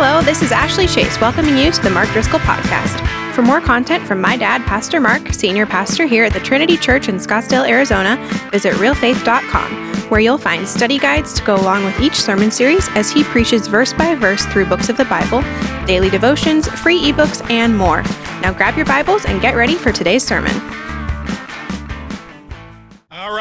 Hello, this is Ashley Chase welcoming you to the Mark Driscoll Podcast. For more content from my dad, Pastor Mark, senior pastor here at the Trinity Church in Scottsdale, Arizona, visit realfaith.com, where you'll find study guides to go along with each sermon series as he preaches verse by verse through books of the Bible, daily devotions, free ebooks, and more. Now grab your Bibles and get ready for today's sermon.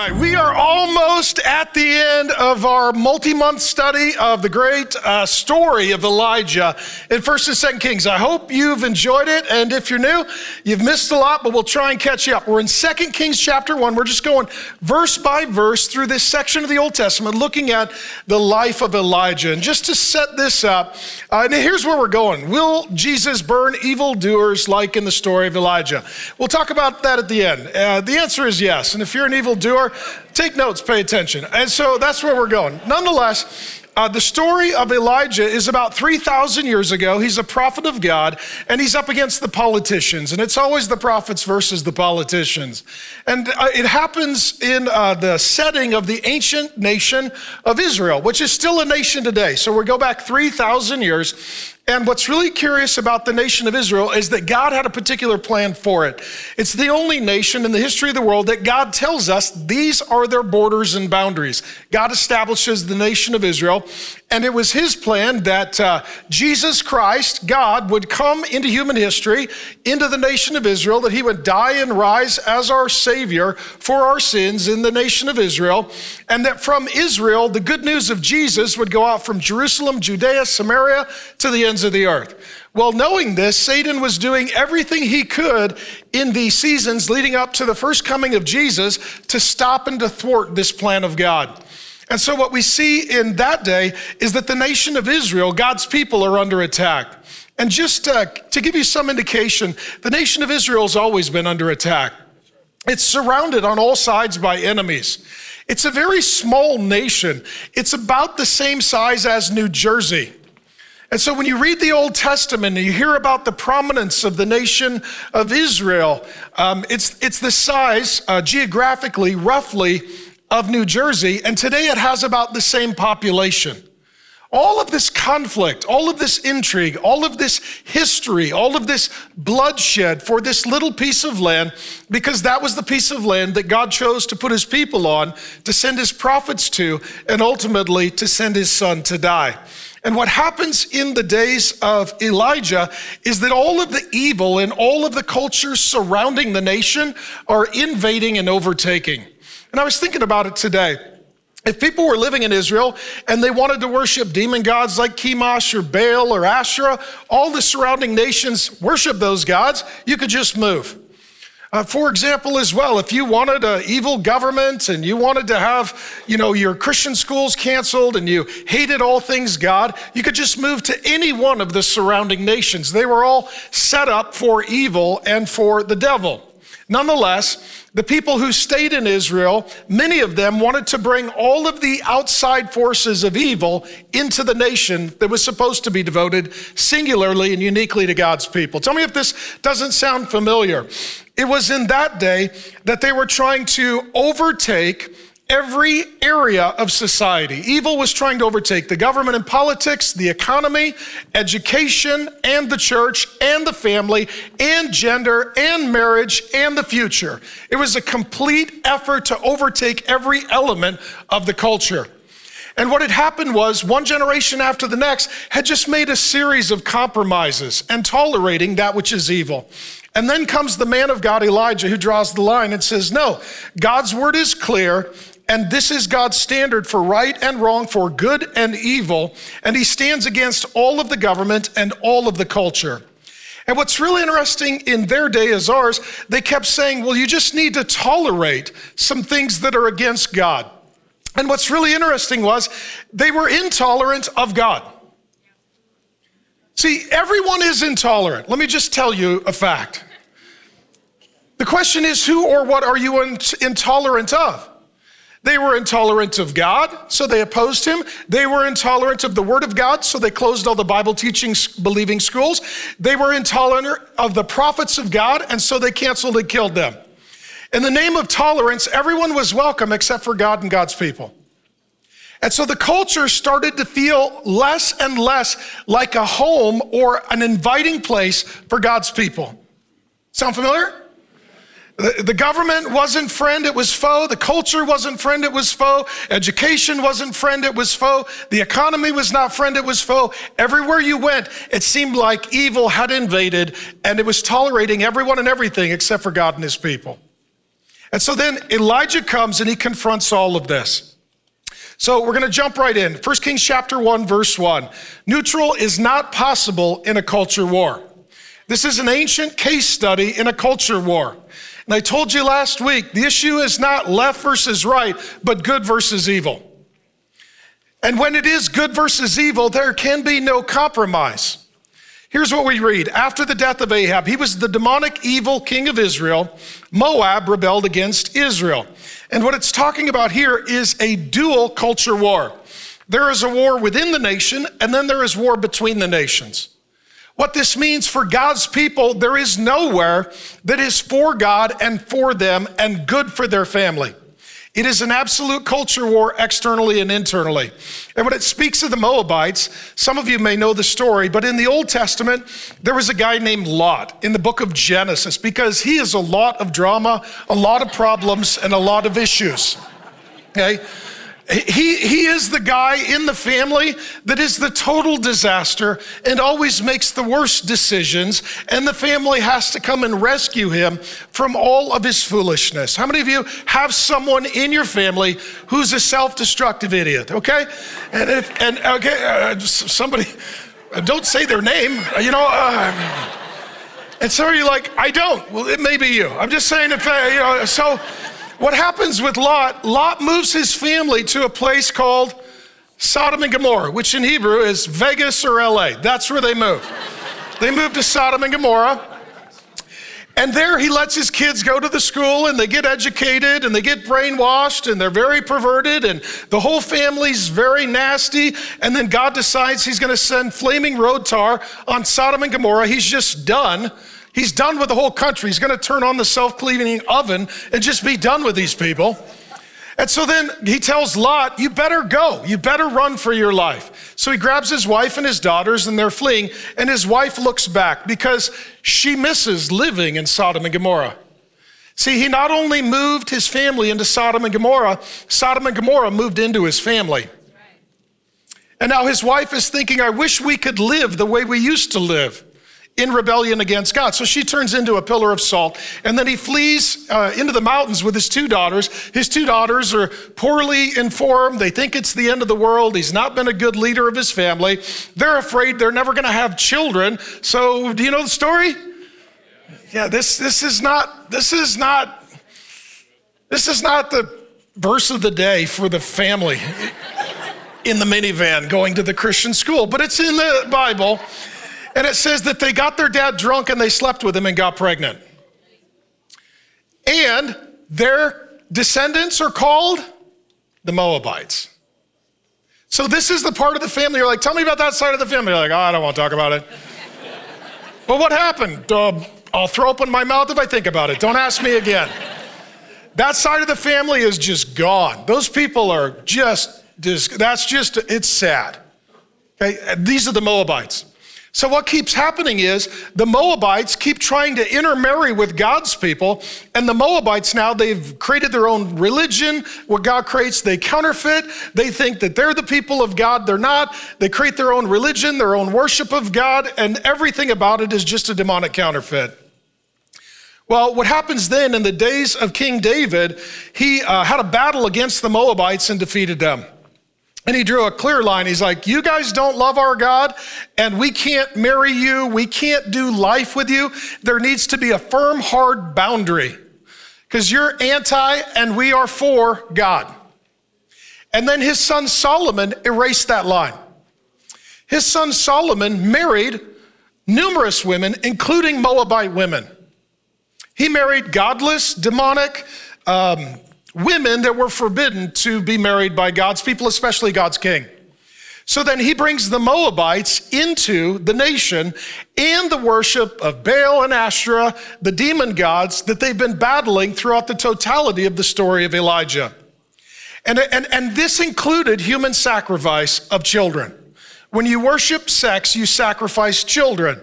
Right, we are almost at the end of our multi-month study of the great uh, story of Elijah in First and Second Kings. I hope you've enjoyed it, and if you're new, you've missed a lot, but we'll try and catch you up. We're in Second Kings chapter one. We're just going verse by verse through this section of the Old Testament, looking at the life of Elijah. And just to set this up, uh, here's where we're going: Will Jesus burn evildoers like in the story of Elijah? We'll talk about that at the end. Uh, the answer is yes, and if you're an evildoer take notes, pay attention. And so that's where we're going. Nonetheless, uh, the story of Elijah is about 3,000 years ago. He's a prophet of God, and he's up against the politicians. And it's always the prophets versus the politicians. And uh, it happens in uh, the setting of the ancient nation of Israel, which is still a nation today. So we go back 3,000 years. And what's really curious about the nation of Israel is that God had a particular plan for it. It's the only nation in the history of the world that God tells us these are their borders and boundaries. God establishes the nation of Israel, and it was his plan that uh, Jesus Christ, God, would come into human history, into the nation of Israel, that he would die and rise as our Savior for our sins in the nation of Israel, and that from Israel, the good news of Jesus would go out from Jerusalem, Judea, Samaria to the ends of the earth. Well, knowing this, Satan was doing everything he could in the seasons leading up to the first coming of Jesus to stop and to thwart this plan of God. And so, what we see in that day is that the nation of Israel, God's people, are under attack. And just uh, to give you some indication, the nation of Israel has always been under attack. It's surrounded on all sides by enemies. It's a very small nation. It's about the same size as New Jersey. And so when you read the Old Testament and you hear about the prominence of the nation of Israel, um, it's, it's the size, uh, geographically, roughly, of New Jersey, and today it has about the same population. All of this conflict, all of this intrigue, all of this history, all of this bloodshed for this little piece of land, because that was the piece of land that God chose to put his people on, to send his prophets to, and ultimately to send his son to die. And what happens in the days of Elijah is that all of the evil and all of the cultures surrounding the nation are invading and overtaking. And I was thinking about it today. If people were living in Israel and they wanted to worship demon gods like Chemosh or Baal or Asherah, all the surrounding nations worship those gods, you could just move. Uh, for example, as well, if you wanted an evil government and you wanted to have, you know, your Christian schools canceled and you hated all things God, you could just move to any one of the surrounding nations. They were all set up for evil and for the devil. Nonetheless, the people who stayed in Israel, many of them wanted to bring all of the outside forces of evil into the nation that was supposed to be devoted singularly and uniquely to God's people. Tell me if this doesn't sound familiar. It was in that day that they were trying to overtake every area of society. Evil was trying to overtake the government and politics, the economy, education, and the church, and the family, and gender, and marriage, and the future. It was a complete effort to overtake every element of the culture. And what had happened was one generation after the next had just made a series of compromises and tolerating that which is evil. And then comes the man of God, Elijah, who draws the line and says, No, God's word is clear. And this is God's standard for right and wrong, for good and evil. And he stands against all of the government and all of the culture. And what's really interesting in their day as ours, they kept saying, well, you just need to tolerate some things that are against God. And what's really interesting was they were intolerant of God. See, everyone is intolerant. Let me just tell you a fact. The question is, who or what are you intolerant of? They were intolerant of God, so they opposed him. They were intolerant of the Word of God, so they closed all the Bible teaching, believing schools. They were intolerant of the prophets of God, and so they canceled and killed them. In the name of tolerance, everyone was welcome except for God and God's people. And so the culture started to feel less and less like a home or an inviting place for God's people. Sound familiar? The government wasn't friend, it was foe. The culture wasn't friend, it was foe. Education wasn't friend, it was foe. The economy was not friend, it was foe. Everywhere you went, it seemed like evil had invaded and it was tolerating everyone and everything except for God and his people. And so then Elijah comes and he confronts all of this. So we're going to jump right in. 1 Kings chapter 1 verse 1. Neutral is not possible in a culture war. This is an ancient case study in a culture war. And I told you last week, the issue is not left versus right, but good versus evil. And when it is good versus evil, there can be no compromise. Here's what we read. After the death of Ahab, he was the demonic evil king of Israel. Moab rebelled against Israel. And what it's talking about here is a dual culture war. There is a war within the nation, and then there is war between the nations. What this means for God's people, there is nowhere that is for God and for them and good for their family. It is an absolute culture war externally and internally. And when it speaks of the Moabites, some of you may know the story, but in the Old Testament, there was a guy named Lot in the book of Genesis because he is a lot of drama, a lot of problems, and a lot of issues. Okay? He, he is the guy in the family that is the total disaster and always makes the worst decisions, and the family has to come and rescue him from all of his foolishness. How many of you have someone in your family who's a self destructive idiot? Okay? And, if, and okay, uh, somebody, uh, don't say their name, uh, you know. Uh, and so you're like, I don't. Well, it may be you. I'm just saying, if, uh, you know, so. What happens with Lot? Lot moves his family to a place called Sodom and Gomorrah, which in Hebrew is Vegas or LA. That's where they move. they move to Sodom and Gomorrah. And there he lets his kids go to the school and they get educated and they get brainwashed and they're very perverted and the whole family's very nasty. And then God decides he's going to send flaming road tar on Sodom and Gomorrah. He's just done. He's done with the whole country. He's going to turn on the self cleaning oven and just be done with these people. And so then he tells Lot, You better go. You better run for your life. So he grabs his wife and his daughters, and they're fleeing. And his wife looks back because she misses living in Sodom and Gomorrah. See, he not only moved his family into Sodom and Gomorrah, Sodom and Gomorrah moved into his family. And now his wife is thinking, I wish we could live the way we used to live in rebellion against God. So she turns into a pillar of salt. And then he flees uh, into the mountains with his two daughters. His two daughters are poorly informed. They think it's the end of the world. He's not been a good leader of his family. They're afraid they're never going to have children. So, do you know the story? Yeah, this, this is not, this is not, this is not the verse of the day for the family in the minivan going to the Christian school, but it's in the Bible. And it says that they got their dad drunk and they slept with him and got pregnant. And their descendants are called the Moabites. So this is the part of the family. You're like, tell me about that side of the family. You're like, oh, I don't want to talk about it. well, what happened? Uh, I'll throw up in my mouth if I think about it. Don't ask me again. that side of the family is just gone. Those people are just, just that's just, it's sad. Okay, these are the Moabites. So, what keeps happening is the Moabites keep trying to intermarry with God's people, and the Moabites now they've created their own religion. What God creates, they counterfeit. They think that they're the people of God, they're not. They create their own religion, their own worship of God, and everything about it is just a demonic counterfeit. Well, what happens then in the days of King David, he uh, had a battle against the Moabites and defeated them. And he drew a clear line. He's like, You guys don't love our God, and we can't marry you. We can't do life with you. There needs to be a firm, hard boundary because you're anti and we are for God. And then his son Solomon erased that line. His son Solomon married numerous women, including Moabite women. He married godless, demonic, um, women that were forbidden to be married by God's people, especially God's king. So then he brings the Moabites into the nation and the worship of Baal and Asherah, the demon gods that they've been battling throughout the totality of the story of Elijah. And, and, and this included human sacrifice of children. When you worship sex, you sacrifice children.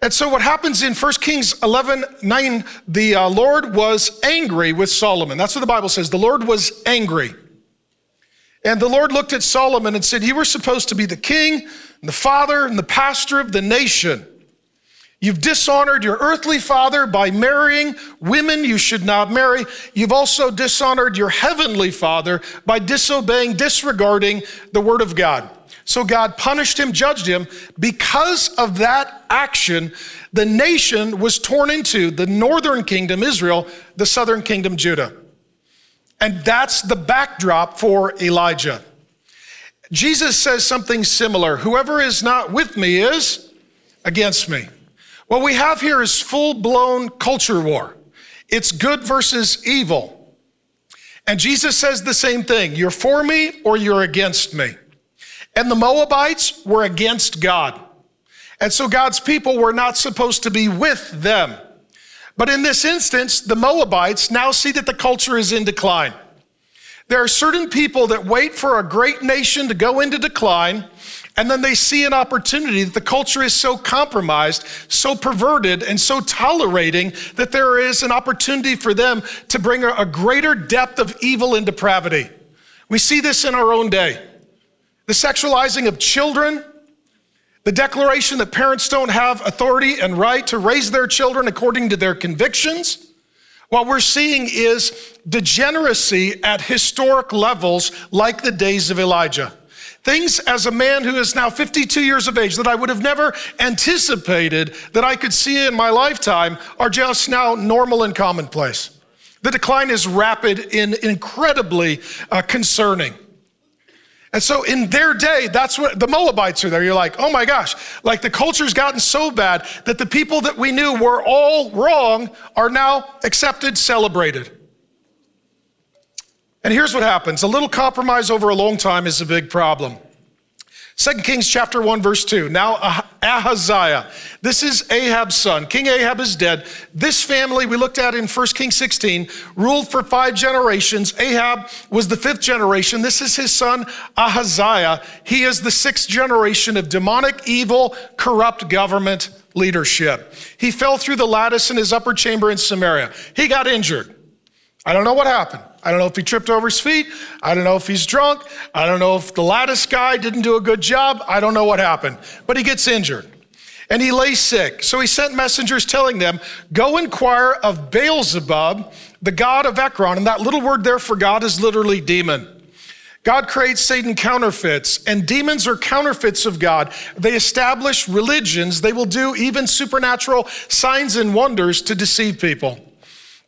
And so what happens in 1 Kings 11, 9, the uh, Lord was angry with Solomon. That's what the Bible says. The Lord was angry. And the Lord looked at Solomon and said, You were supposed to be the king, and the father, and the pastor of the nation. You've dishonored your earthly father by marrying women you should not marry. You've also dishonored your heavenly father by disobeying, disregarding the word of God. So God punished him, judged him. Because of that action, the nation was torn into the northern kingdom, Israel, the southern kingdom, Judah. And that's the backdrop for Elijah. Jesus says something similar Whoever is not with me is against me. What we have here is full blown culture war. It's good versus evil. And Jesus says the same thing you're for me or you're against me. And the Moabites were against God. And so God's people were not supposed to be with them. But in this instance, the Moabites now see that the culture is in decline. There are certain people that wait for a great nation to go into decline and then they see an opportunity that the culture is so compromised, so perverted, and so tolerating that there is an opportunity for them to bring a, greater depth of evil and depravity. We see this in our own day. The sexualizing of children, the declaration that parents don't have authority and right to raise their children according to their convictions. What we're seeing is degeneracy at historic levels like the days of Elijah. Things as a man who is now 52 years of age that I would have never anticipated that I could see in my lifetime are just now normal and commonplace. The decline is rapid and incredibly uh, concerning. And so in their day, that's what the Moabites are there. You're like, oh my gosh, like the culture's gotten so bad that the people that we knew were all wrong are now accepted, celebrated. And here's what happens a little compromise over a long time is a big problem. 2 Kings chapter 1 verse 2. Now ah, Ahaziah, this is Ahab's son. King Ahab is dead. This family we looked at in 1 Kings 16 ruled for 5 generations. Ahab was the 5th generation. This is his son Ahaziah. He is the 6th generation of demonic, evil, corrupt government leadership. He fell through the lattice in his upper chamber in Samaria. He got injured. I don't know what happened. I don't know if he tripped over his feet. I don't know if he's drunk. I don't know if the lattice guy didn't do a good job. I don't know what happened, but he gets injured and he lays sick. So he sent messengers telling them, Go inquire of Beelzebub, the god of Ekron. And that little word there for God is literally demon. God creates Satan counterfeits, and demons are counterfeits of God. They establish religions, they will do even supernatural signs and wonders to deceive people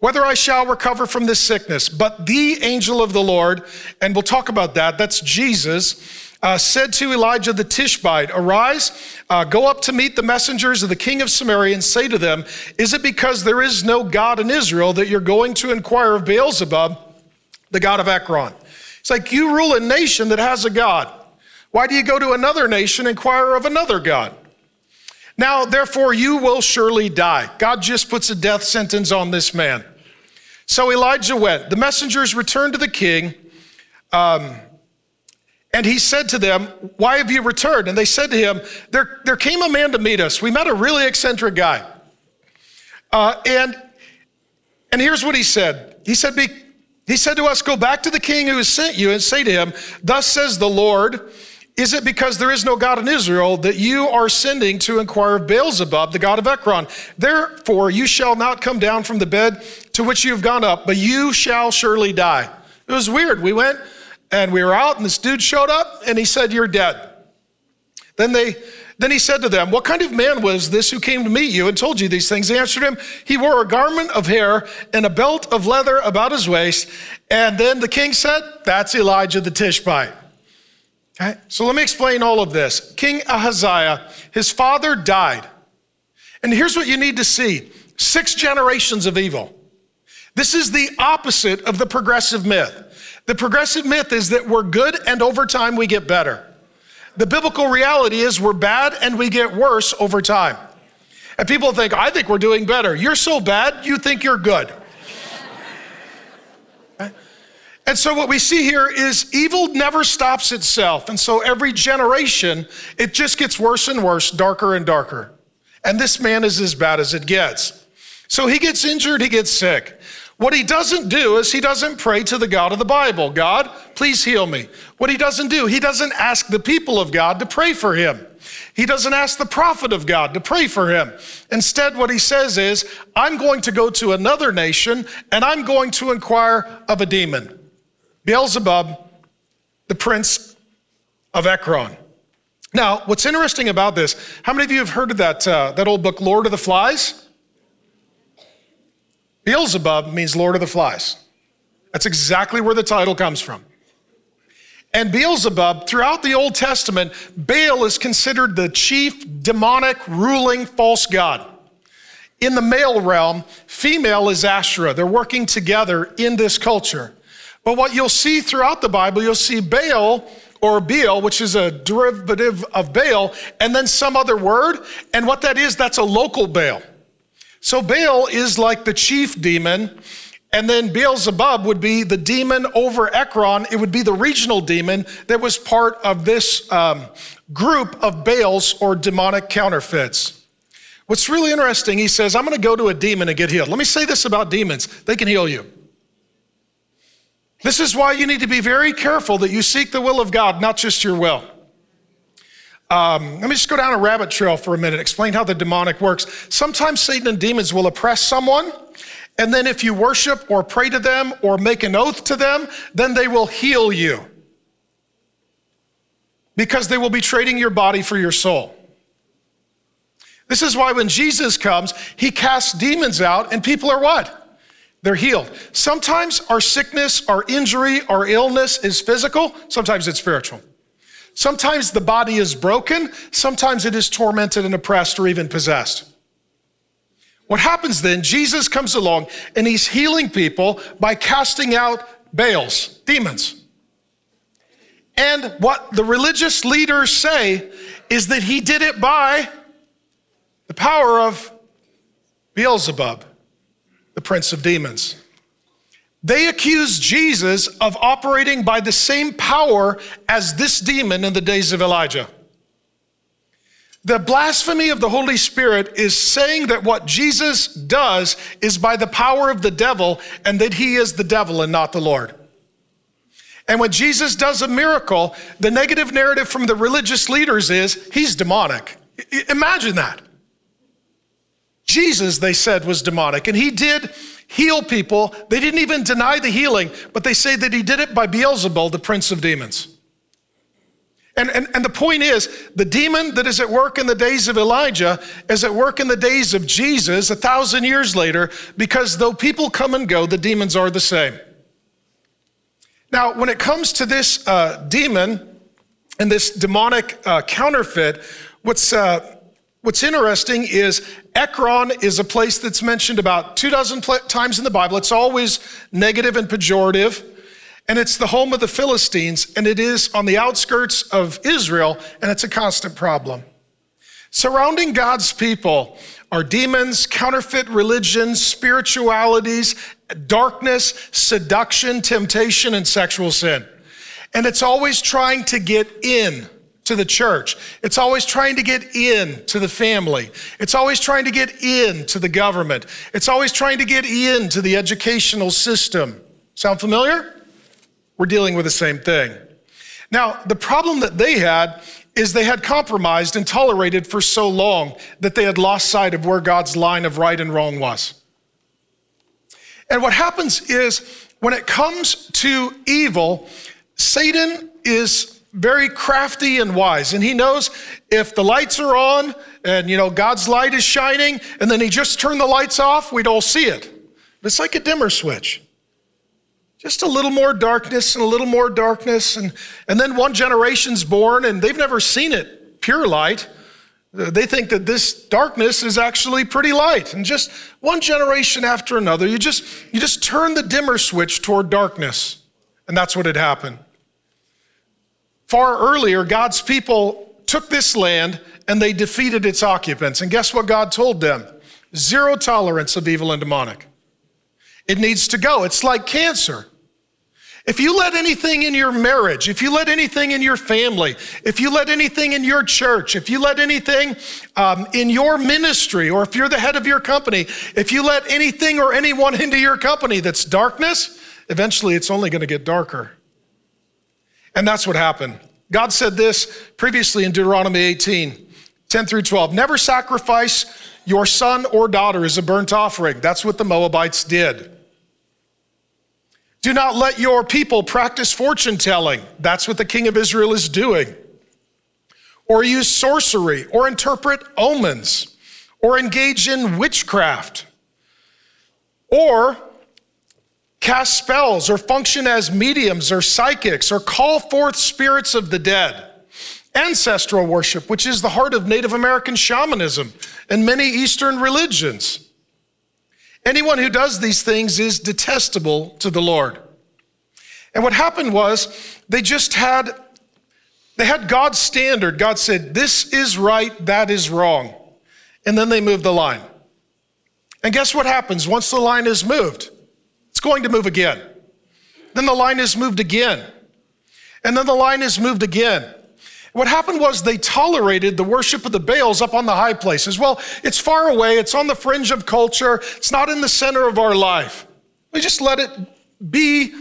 whether I shall recover from this sickness. But the angel of the Lord, and we'll talk about that, that's Jesus. Uh, said to Elijah the Tishbite, Arise, uh, go up to meet the messengers of the king of Samaria and say to them, Is it because there is no God in Israel that you're going to inquire of Beelzebub, the God of Ekron? It's like you rule a nation that has a God. Why do you go to another nation inquire of another God? Now, therefore, you will surely die. God just puts a death sentence on this man. So Elijah went. The messengers returned to the king, um, and he said to them, Why have you returned? And they said to him, There, there came a man to meet us. We met a really eccentric guy. Uh, and, and here's what he said He said, he said to us, Go back to the king who has sent you and say to him, Thus says the Lord, is it because there is no God in Israel that you are sending to inquire of Beelzebub, the God of Ekron? Therefore, you shall not come down from the bed to which you have gone up, but you shall surely die. It was weird. We went and we were out, and this dude showed up and he said, You're dead. Then they then he said to them, What kind of man was this who came to meet you and told you these things? They answered him, He wore a garment of hair and a belt of leather about his waist. And then the king said, That's Elijah the Tishbite. Okay? So let me explain all of this. King Ahaziah, his father died. And here's what you need to see six generations of evil. This is the opposite of the progressive myth. The progressive myth is that we're good and over time we get better. The biblical reality is we're bad and we get worse over time. And people think, I think we're doing better. You're so bad, you think you're good. And so what we see here is evil never stops itself. And so every generation, it just gets worse and worse, darker and darker. And this man is as bad as it gets. So he gets injured, he gets sick. What he doesn't do is he doesn't pray to the God of the Bible God, please heal me. What he doesn't do, he doesn't ask the people of God to pray for him. He doesn't ask the prophet of God to pray for him. Instead, what he says is, I'm going to go to another nation and I'm going to inquire of a demon. Beelzebub, the prince of Ekron. Now, what's interesting about this, how many of you have heard of that, uh, that old book, Lord of the Flies? Beelzebub means Lord of the Flies. That's exactly where the title comes from. And Beelzebub, throughout the Old Testament, Baal is considered the chief demonic ruling false god. In the male realm, female is Asherah. They're working together in this culture. But what you'll see throughout the Bible, you'll see Baal or Baal, which is a derivative of Baal, and then some other word. And what that is, that's a local Baal. So Baal is like the chief demon, and then Beelzebub would be the demon over Ekron. It would be the regional demon that was part of this um, group of Baals or demonic counterfeits. What's really interesting, he says, I'm going to go to a demon and get healed. Let me say this about demons they can heal you. This is why you need to be very careful that you seek the will of God, not just your will. Um, let me just go down a rabbit trail for a minute, explain how the demonic works. Sometimes Satan and demons will oppress someone, and then if you worship or pray to them or make an oath to them, then they will heal you because they will be trading your body for your soul. This is why when Jesus comes, he casts demons out, and people are what? They're healed. Sometimes our sickness, our injury, our illness is physical, sometimes it's spiritual. Sometimes the body is broken, sometimes it is tormented and oppressed or even possessed. What happens then? Jesus comes along and he's healing people by casting out Baals, demons. And what the religious leaders say is that he did it by the power of Beelzebub the prince of demons. They accuse Jesus of operating by the same power as this demon in the days of Elijah. The blasphemy of the Holy Spirit is saying that what Jesus does is by the power of the devil and that he is the devil and not the Lord. And when Jesus does a miracle, the negative narrative from the religious leaders is he's demonic. Imagine that. Jesus, they said, was demonic, and he did heal people. They didn't even deny the healing, but they say that he did it by Beelzebul, the prince of demons. And, and, and the point is, the demon that is at work in the days of Elijah is at work in the days of Jesus a thousand years later, because though people come and go, the demons are the same. Now, when it comes to this uh, demon and this demonic uh, counterfeit, what's uh, What's interesting is Ekron is a place that's mentioned about two dozen times in the Bible. It's always negative and pejorative. And it's the home of the Philistines, and it is on the outskirts of Israel, and it's a constant problem. Surrounding God's people are demons, counterfeit religions, spiritualities, darkness, seduction, temptation, and sexual sin. And it's always trying to get in to the church. It's always trying to get in to the family. It's always trying to get in to the government. It's always trying to get in to the educational system. Sound familiar? We're dealing with the same thing. Now, the problem that they had is they had compromised and tolerated for so long that they had lost sight of where God's line of right and wrong was. And what happens is when it comes to evil, Satan is very crafty and wise. And he knows if the lights are on and, you know, God's light is shining and then he just turned the lights off, we'd all see it. It's like a dimmer switch. Just a little more darkness and a little more darkness. And, and then one generation's born and they've never seen it, pure light. They think that this darkness is actually pretty light. And just one generation after another, you just, you just turn the dimmer switch toward darkness. And that's what had happened. Far earlier, God's people took this land and they defeated its occupants. And guess what God told them? Zero tolerance of evil and demonic. It needs to go. It's like cancer. If you let anything in your marriage, if you let anything in your family, if you let anything in your church, if you let anything um, in your ministry, or if you're the head of your company, if you let anything or anyone into your company that's darkness, eventually it's only going to get darker. And that's what happened. God said this previously in Deuteronomy 18 10 through 12. Never sacrifice your son or daughter as a burnt offering. That's what the Moabites did. Do not let your people practice fortune telling. That's what the king of Israel is doing. Or use sorcery, or interpret omens, or engage in witchcraft, or cast spells, or function as mediums or psychics, or call forth spirits of the dead. Ancestral worship, which is the heart of Native American shamanism and many Eastern religions. Anyone who does these things is detestable to the Lord. And what happened was they just had they had God's standard. God said, "This is right, that is wrong." And then they moved the line. And guess what happens once the line is moved? It's going to move again. Then the line is moved again. And then the line is moved again. What happened was they tolerated the worship of the Baals up on the high places. Well, it's far away, it's on the fringe of culture, it's not in the center of our life. We just let it be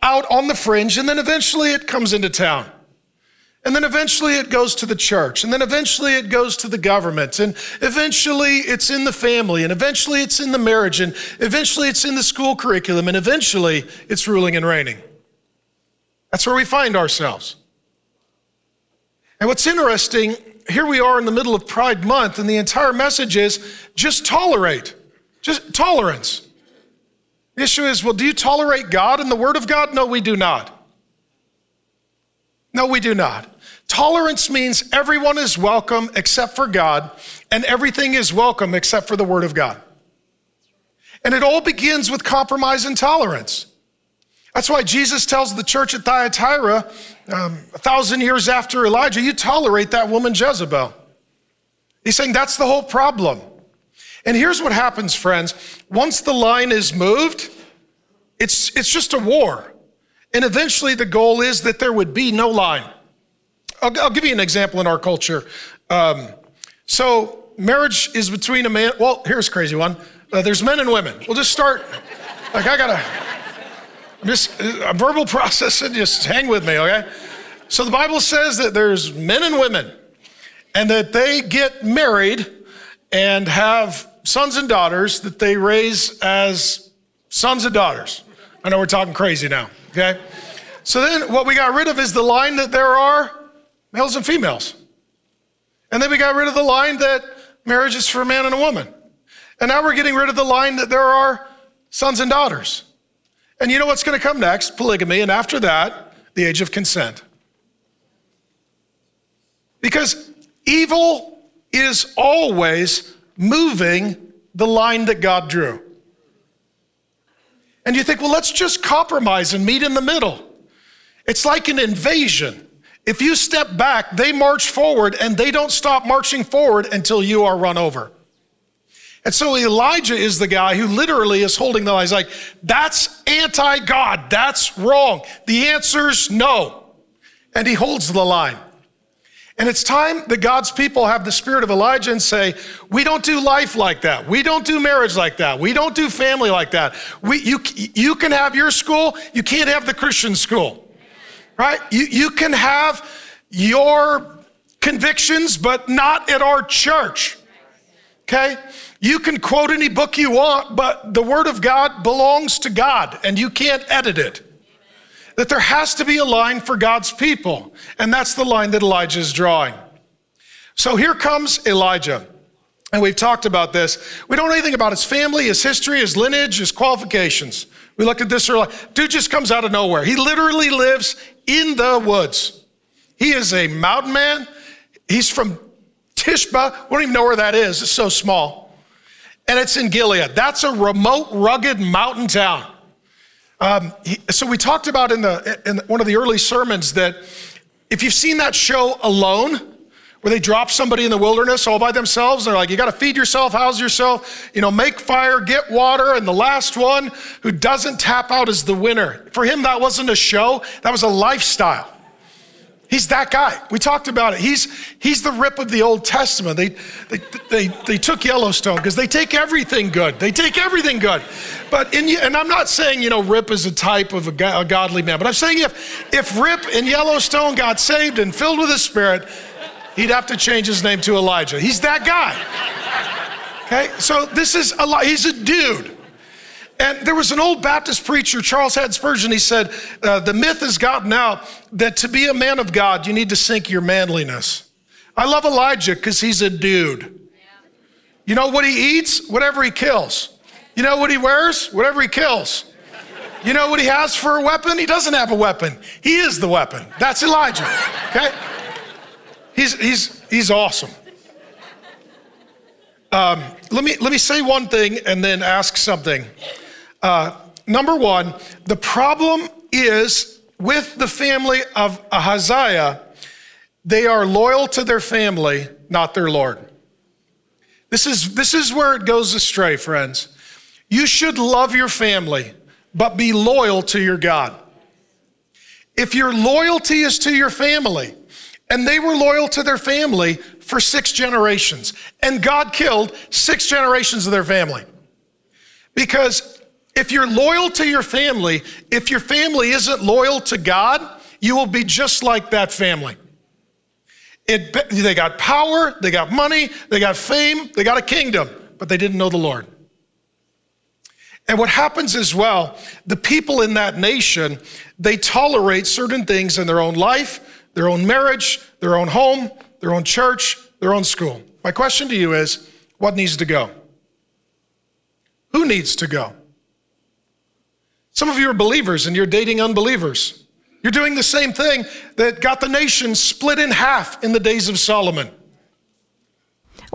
out on the fringe, and then eventually it comes into town. And then eventually it goes to the church, and then eventually it goes to the government, and eventually it's in the family, and eventually it's in the marriage, and eventually it's in the school curriculum, and eventually it's ruling and reigning. That's where we find ourselves. And what's interesting, here we are in the middle of Pride Month, and the entire message is just tolerate, just tolerance. The issue is well, do you tolerate God and the Word of God? No, we do not. No, we do not. Tolerance means everyone is welcome except for God, and everything is welcome except for the Word of God. And it all begins with compromise and tolerance. That's why Jesus tells the church at Thyatira, um, a thousand years after Elijah, you tolerate that woman Jezebel. He's saying that's the whole problem. And here's what happens, friends. Once the line is moved, it's, it's just a war. And eventually the goal is that there would be no line. I'll, I'll give you an example in our culture. Um, so, marriage is between a man, well, here's a crazy one. Uh, there's men and women. We'll just start, like, I gotta. Just a uh, verbal processing, just hang with me, okay? So the Bible says that there's men and women, and that they get married and have sons and daughters that they raise as sons and daughters. I know we're talking crazy now, okay? So then what we got rid of is the line that there are males and females. And then we got rid of the line that marriage is for a man and a woman. And now we're getting rid of the line that there are sons and daughters. And you know what's going to come next? Polygamy. And after that, the age of consent. Because evil is always moving the line that God drew. And you think, well, let's just compromise and meet in the middle. It's like an invasion. If you step back, they march forward and they don't stop marching forward until you are run over. And so Elijah is the guy who literally is holding the line. He's like, that's anti God. That's wrong. The answer's no. And he holds the line. And it's time that God's people have the spirit of Elijah and say, we don't do life like that. We don't do marriage like that. We don't do family like that. We, you, you can have your school, you can't have the Christian school, right? You, you can have your convictions, but not at our church, okay? You can quote any book you want, but the Word of God belongs to God and you can't edit it. That there has to be a line for God's people, and that's the line that Elijah is drawing. So here comes Elijah. And we've talked about this. We don't know anything about his family, his history, his lineage, his qualifications. We looked at this earlier. Dude just comes out of nowhere. He literally lives in the woods. He is a mountain man. He's from Tishba. We don't even know where that is. It's so small and it's in Gilead. That's a remote, rugged mountain town. Um, he, so we talked about in, the, in one of the early sermons that if you've seen that show Alone, where they drop somebody in the wilderness all by themselves. They're like, you got to feed yourself, house yourself, you know, make fire, get water. And the last one who doesn't tap out is the winner. For him, that wasn't a show, that was a lifestyle. He's that guy. We talked about it. He's, he's the rip of the Old Testament. They, they, they, they took Yellowstone because they take everything good. They take everything good. But in, and I'm not saying, you know, Rip is a type of a, a godly man, but I'm saying if, if Rip in Yellowstone got saved and filled with the Spirit, he'd have to change his name to Elijah. He's that guy. Okay? So this is, a, he's a dude. And there was an old Baptist preacher, Charles Haddon Spurgeon, he said, uh, The myth has gotten out that to be a man of God, you need to sink your manliness. I love Elijah because he's a dude. You know what he eats? Whatever he kills. You know what he wears? Whatever he kills. You know what he has for a weapon? He doesn't have a weapon. He is the weapon. That's Elijah. Okay? He's, he's, he's awesome. Um, let, me, let me say one thing and then ask something. Uh, number one, the problem is with the family of Ahaziah, they are loyal to their family, not their Lord. This is, this is where it goes astray, friends. You should love your family, but be loyal to your God. If your loyalty is to your family, and they were loyal to their family for six generations, and God killed six generations of their family. Because if you're loyal to your family, if your family isn't loyal to God, you will be just like that family. It, they got power, they got money, they got fame, they got a kingdom, but they didn't know the Lord. And what happens as well, the people in that nation, they tolerate certain things in their own life, their own marriage, their own home, their own church, their own school. My question to you is what needs to go? Who needs to go? Some of you are believers and you're dating unbelievers. You're doing the same thing that got the nation split in half in the days of Solomon.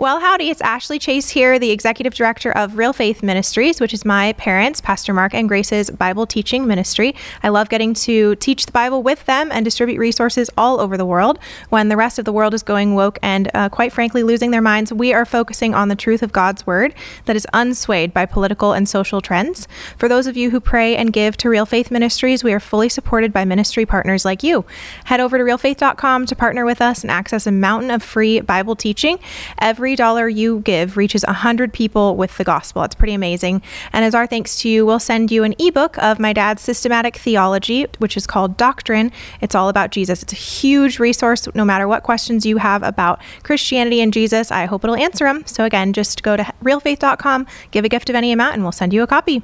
Well, howdy, it's Ashley Chase here, the executive director of Real Faith Ministries, which is my parents, Pastor Mark and Grace's Bible teaching ministry. I love getting to teach the Bible with them and distribute resources all over the world. When the rest of the world is going woke and, uh, quite frankly, losing their minds, we are focusing on the truth of God's word that is unswayed by political and social trends. For those of you who pray and give to Real Faith Ministries, we are fully supported by ministry partners like you. Head over to realfaith.com to partner with us and access a mountain of free Bible teaching. Every every dollar you give reaches 100 people with the gospel. It's pretty amazing. And as our thanks to you, we'll send you an ebook of my dad's systematic theology, which is called Doctrine. It's all about Jesus. It's a huge resource no matter what questions you have about Christianity and Jesus. I hope it'll answer them. So again, just go to realfaith.com, give a gift of any amount, and we'll send you a copy.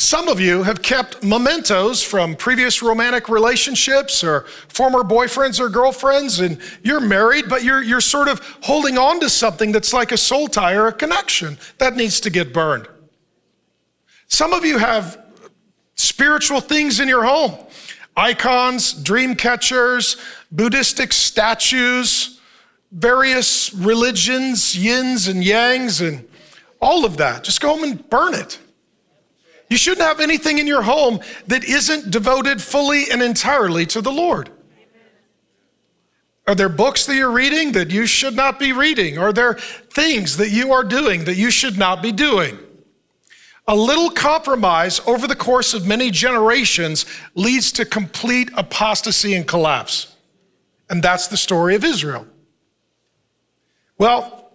Some of you have kept mementos from previous romantic relationships or former boyfriends or girlfriends, and you're married, but you're, you're sort of holding on to something that's like a soul tie or a connection that needs to get burned. Some of you have spiritual things in your home icons, dream catchers, Buddhistic statues, various religions, yins and yangs, and all of that. Just go home and burn it. You shouldn't have anything in your home that isn't devoted fully and entirely to the Lord. Are there books that you're reading that you should not be reading? Are there things that you are doing that you should not be doing? A little compromise over the course of many generations leads to complete apostasy and collapse. And that's the story of Israel. Well,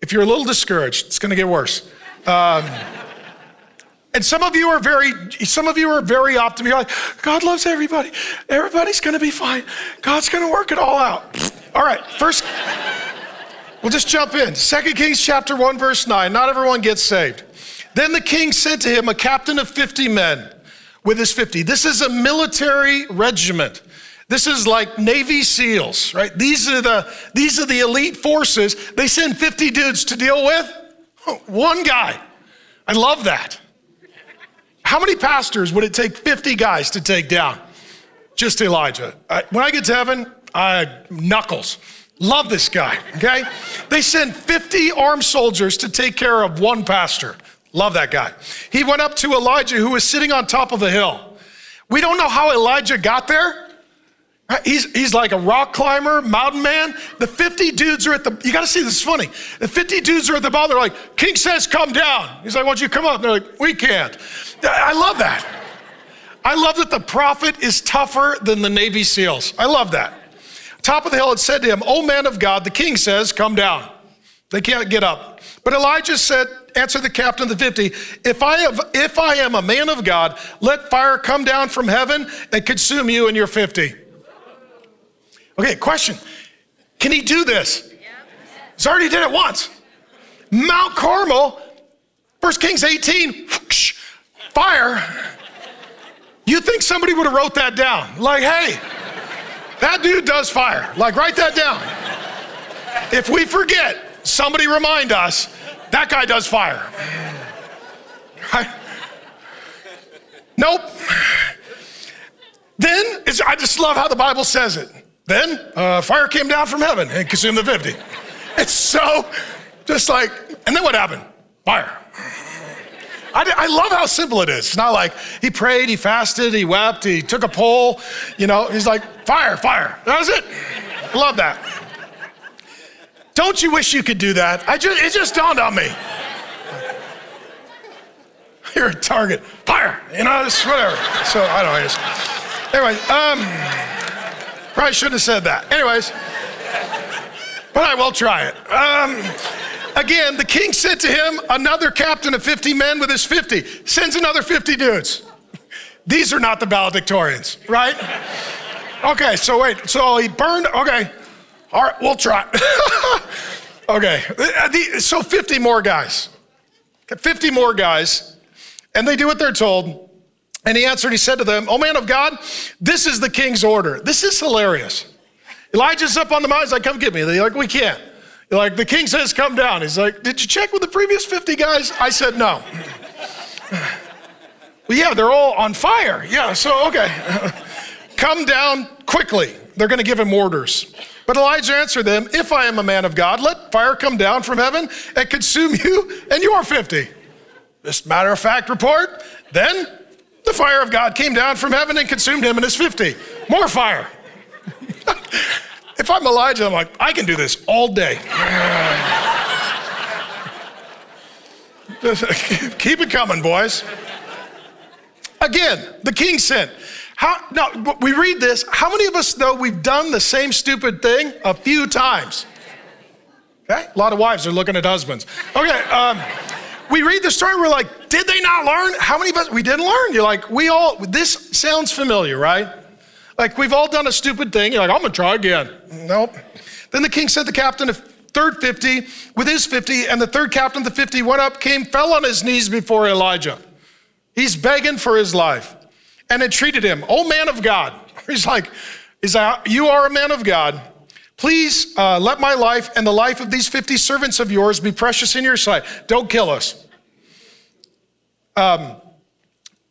if you're a little discouraged, it's going to get worse. Um, and some of you are very, some of you are very optimistic. Like, God loves everybody. Everybody's to be fine. God's to work it all out. All right, first, we'll just jump in. Second Kings chapter 1, verse 9. Not everyone gets saved. Then the king sent to him a captain of 50 men with his 50. This is a military regiment. This is like Navy SEALs, right? These are the, these are the elite forces. They send 50 dudes to deal with one guy. I love that. How many pastors would it take 50 guys to take down? Just Elijah. when I get to heaven, I knuckles. Love this guy, okay? They send 50 armed soldiers to take care of one pastor. Love that guy. He went up to Elijah, who was sitting on top of a hill. We don't know how Elijah got there. He's, he's like a rock climber, mountain man. The 50 dudes are at the, you gotta see this is funny. The 50 dudes are at the bottom, they're like, King says come down. He's like, why don't you come up? And they're like, we can't. I love that. I love that the prophet is tougher than the Navy SEALs. I love that. Top of the hill, it said to him, O man of God, the king says, come down. They can't get up. But Elijah said, answer the captain of the 50, if I, have, if I am a man of God, let fire come down from heaven and consume you and your 50. Okay, question. Can he do this? He's already did it once. Mount Carmel, 1 Kings 18, whoosh, fire. You think somebody would have wrote that down? Like, hey, that dude does fire. Like, write that down. If we forget, somebody remind us that guy does fire. Nope. Then, I just love how the Bible says it. Then, uh, fire came down from heaven and consumed the 50. It's so, just like, and then what happened? Fire. I, I, love how simple it is. It's not like he prayed, he fasted, he wept, he took a poll. You know, he's like, fire, fire. That was it. I love that. Don't you wish you could do that? I just, it just dawned on me. You're a target. Fire. You know, it's whatever. So I don't know. Anyway, um, probably shouldn't have said that. Anyways, but I will try it. Um, Again, the king said to him, another captain of 50 men with his 50 sends another 50 dudes. These are not the valedictorians, right? Okay, so wait, so he burned, okay, all right, we'll try. okay, so 50 more guys. 50 more guys, and they do what they're told. And he answered, he said to them, Oh man of God, this is the king's order. This is hilarious. Elijah's up on the mountain, he's like, Come get me. They're like, We can't. They're Like, the king says, come down. He's like, did you check with the previous 50 guys? I said, no. well, yeah, they're all on fire. Yeah, so, okay. come down quickly. They're going to give him orders. But Elijah answered them, If I am a man of God, let fire come down from heaven and consume you and your 50. This matter of fact report. Then the fire of God came down from heaven and consumed him and his 50. More fire. If I'm Elijah, I'm like, I can do this all day. Keep it coming, boys. Again, the king sent. How, now, we read this. How many of us, though, we've done the same stupid thing a few times? Okay? A lot of wives are looking at husbands. Okay, um, we read the story, we're like, did they not learn? How many of us, we didn't learn? You're like, we all, this sounds familiar, right? Like we've all done a stupid thing. You're like, I'm gonna try again. Nope. Then the king said the captain of third 50 with his 50, and the third captain of the 50 went up, came, fell on his knees before Elijah. He's begging for his life and entreated him, Oh man of God. He's like, He's like, You are a man of God. Please uh, let my life and the life of these 50 servants of yours be precious in your sight. Don't kill us. Um,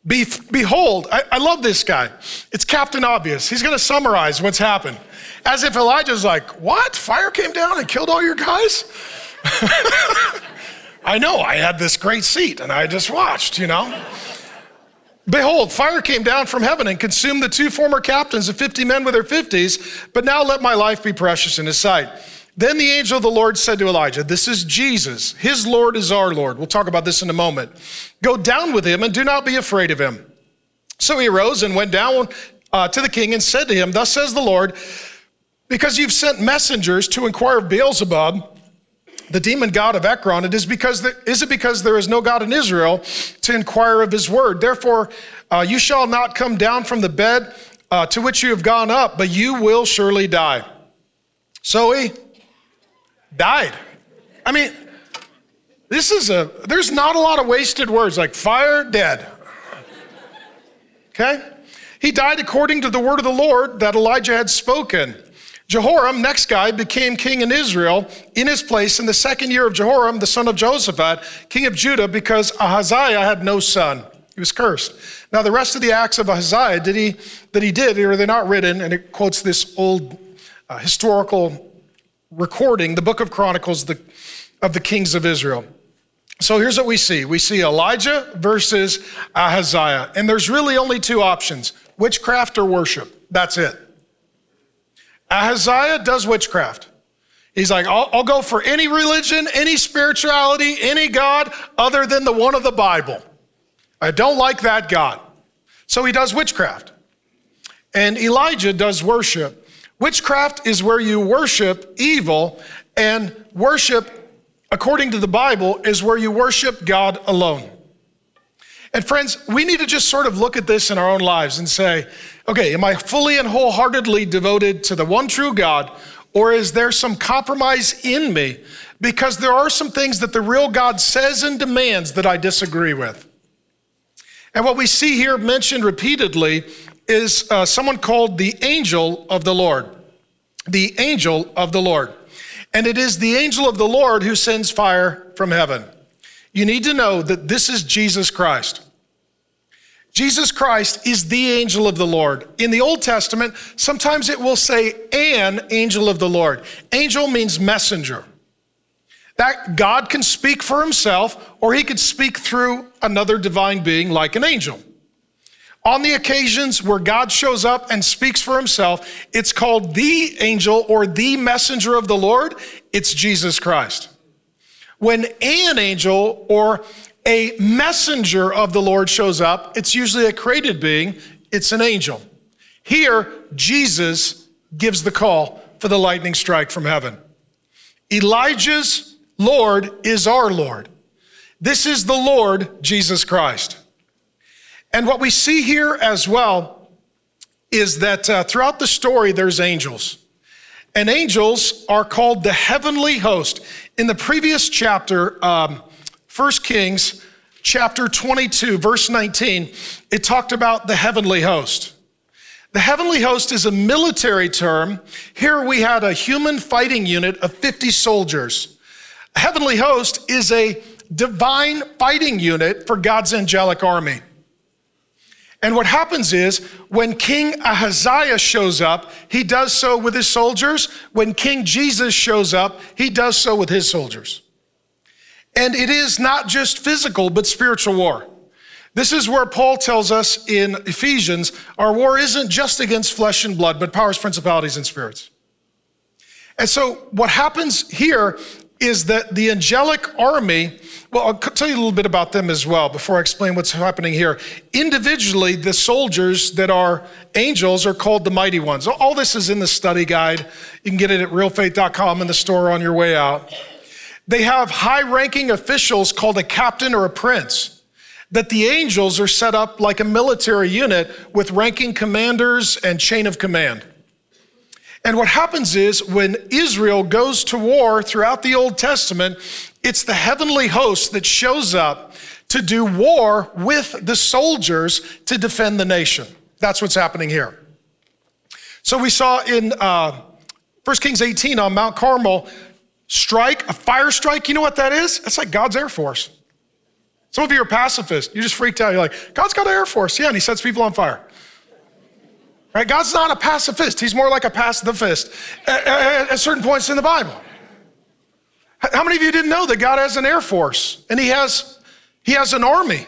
be, behold, I, I love this guy. It's Captain Obvious. He's going to summarize what's happened. As if Elijah's like, What? Fire came down and killed all your guys? I know, I had this great seat and I just watched, you know. Behold, fire came down from heaven and consumed the two former captains of 50 men with their 50s, but now let my life be precious in his sight. Then the angel of the Lord said to Elijah, This is Jesus. His Lord is our Lord. We'll talk about this in a moment. Go down with him and do not be afraid of him. So he arose and went down uh, to the king and said to him, Thus says the Lord, because you've sent messengers to inquire of Beelzebub, the demon god of Ekron, it is because is it because there is no God in Israel to inquire of his word? Therefore, uh, you shall not come down from the bed uh, to which you have gone up, but you will surely die. So he died. I mean, this is a, there's not a lot of wasted words like fire, dead. Okay? He died according to the word of the Lord that Elijah had spoken. Jehoram, next guy, became king in Israel in his place in the second year of Jehoram, the son of Jehoshaphat, king of Judah, because Ahaziah had no son. He was cursed. Now, the rest of the acts of Ahaziah did he, that he did, or they're not written, and it quotes this old uh, historical recording, the book of Chronicles the, of the kings of Israel. So here's what we see we see Elijah versus Ahaziah. And there's really only two options witchcraft or worship. That's it. Ahaziah does witchcraft. He's like, I'll, I'll, go for any religion, any spirituality, any God other than the one of the Bible. I don't like that God. So he does witchcraft. And Elijah does worship. Witchcraft is where you worship evil, and worship, according to the Bible, is where you worship God alone. And friends, we need to just sort of look at this in our own lives and say, okay, am I fully and wholeheartedly devoted to the one true God, or is there some compromise in me? Because there are some things that the real God says and demands that I disagree with. And what we see here mentioned repeatedly is uh, someone called the angel of the Lord. The angel of the Lord. And it is the angel of the Lord who sends fire from heaven. You need to know that this is Jesus Christ. Jesus Christ is the angel of the Lord. In the Old Testament, sometimes it will say an angel of the Lord. Angel means messenger. That God can speak for himself, or he could speak through another divine being like an angel. On the occasions where God shows up and speaks for himself, it's called the angel or the messenger of the Lord. It's Jesus Christ. When an angel or a messenger of the Lord shows up, it's usually a created being, it's an angel. Here, Jesus gives the call for the lightning strike from heaven. Elijah's Lord is our Lord. This is the Lord Jesus Christ. And what we see here as well is that uh, throughout the story, there's angels. And angels are called the heavenly host. In the previous chapter, um, 1 Kings chapter 22, verse 19, it talked about the heavenly host. The heavenly host is a military term. Here we had a human fighting unit of 50 soldiers. A heavenly host is a divine fighting unit for God's angelic army. And what happens is when King Ahaziah shows up, he does so with his soldiers. When King Jesus shows up, he does so with his soldiers. And it is not just physical, but spiritual war. This is where Paul tells us in Ephesians our war isn't just against flesh and blood, but powers, principalities, and spirits. And so, what happens here is that the angelic army, well, I'll tell you a little bit about them as well before I explain what's happening here. Individually, the soldiers that are angels are called the mighty ones. All this is in the study guide. You can get it at realfaith.com in the store on your way out. They have high ranking officials called a captain or a prince. That the angels are set up like a military unit with ranking commanders and chain of command. And what happens is when Israel goes to war throughout the Old Testament, it's the heavenly host that shows up to do war with the soldiers to defend the nation. That's what's happening here. So we saw in uh, 1 Kings 18 on Mount Carmel, strike, a fire strike, you know what that is? That's like God's Air Force. Some of you are pacifists. You just freaked out. You're like, God's got an Air Force. Yeah, and he sets people on fire. Right? God's not a pacifist. He's more like a pacifist at, at, at certain points in the Bible. How many of you didn't know that God has an Air Force and he has, he has an army?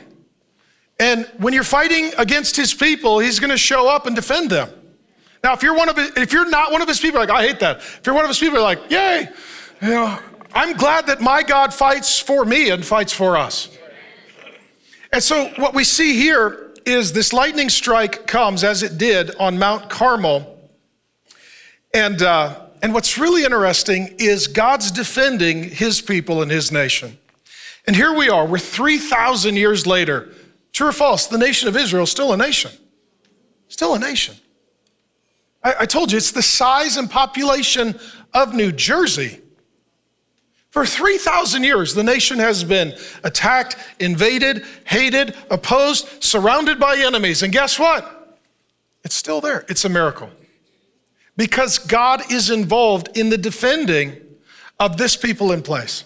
And when you're fighting against his people, he's going to show up and defend them. Now, if you're one of his, if you're not one of his people, like I hate that. If you're one of his people, like, yay, you know, I'm glad that my God fights for me and fights for us. And so what we see here is this lightning strike comes as it did on Mount Carmel. And, uh, and what's really interesting is God's defending his people and his nation. And here we are, we're 3,000 years later. True or false, the nation of Israel is still a nation. Still a nation. I, I told you, it's the size and population of New Jersey. For 3,000 years, the nation has been attacked, invaded, hated, opposed, surrounded by enemies. And guess what? It's still there. It's a miracle. Because God is involved in the defending of this people in place.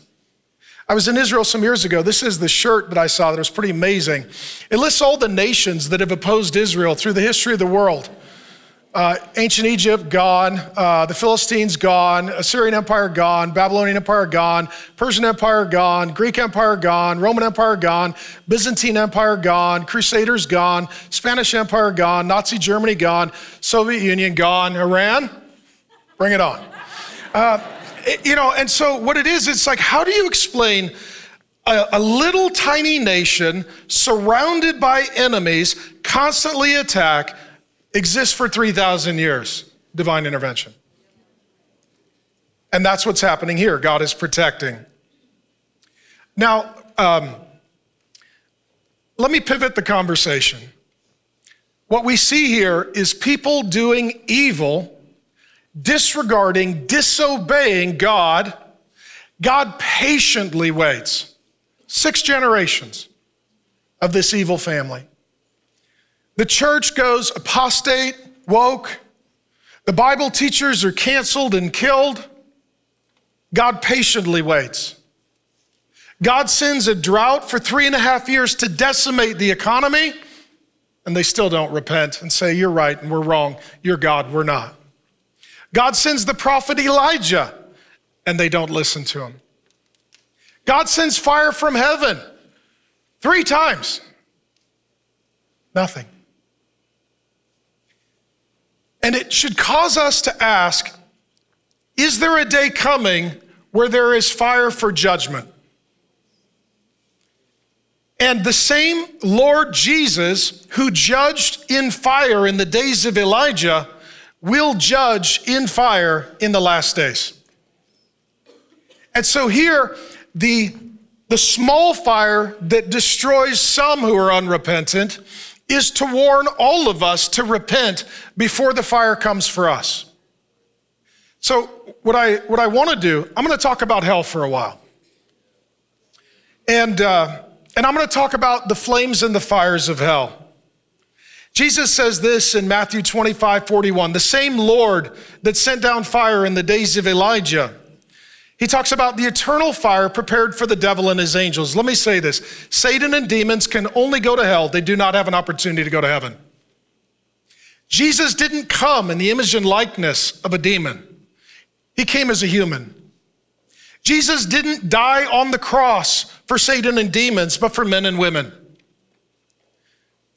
I was in Israel some years ago. This is the shirt that I saw that was pretty amazing. It lists all the nations that have opposed Israel through the history of the world. Uh, ancient Egypt gone, uh, the Philistines gone, Assyrian Empire gone, Babylonian Empire gone, Persian Empire gone, Greek Empire gone, Roman Empire gone, Byzantine Empire gone, Crusaders gone, Spanish Empire gone, Nazi Germany gone, Soviet Union gone, Iran. Bring it on. Uh, it, you know, and so what it is, it's like, how do you explain a, a little tiny nation surrounded by enemies, constantly attack, exists for 3,000 years? Divine intervention. And that's what's happening here. God is protecting. Now, um, let me pivot the conversation. What we see here is people doing evil, disregarding, disobeying God. God patiently waits. Six generations of this evil family. The church goes apostate, woke. The Bible teachers are canceled and killed. God patiently waits. God sends a drought for three and a half years to decimate the economy, and they still don't repent and say, You're right and we're wrong. You're God, we're not. God sends the prophet Elijah, and they don't listen to him. God sends fire from heaven three times. Nothing. And it should cause us to ask is there a day coming where there is fire for judgment? And the same Lord Jesus who judged in fire in the days of Elijah will judge in fire in the last days. And so here, the, the small fire that destroys some who are unrepentant is to warn all of us to repent before the fire comes for us. So, what I, what I want to do, I'm going to talk about hell for a while. And, uh, and I'm going to talk about the flames and the fires of hell. Jesus says this in Matthew 25, 41. The same Lord that sent down fire in the days of Elijah. He talks about the eternal fire prepared for the devil and his angels. Let me say this Satan and demons can only go to hell, they do not have an opportunity to go to heaven. Jesus didn't come in the image and likeness of a demon, he came as a human. Jesus didn't die on the cross for Satan and demons, but for men and women.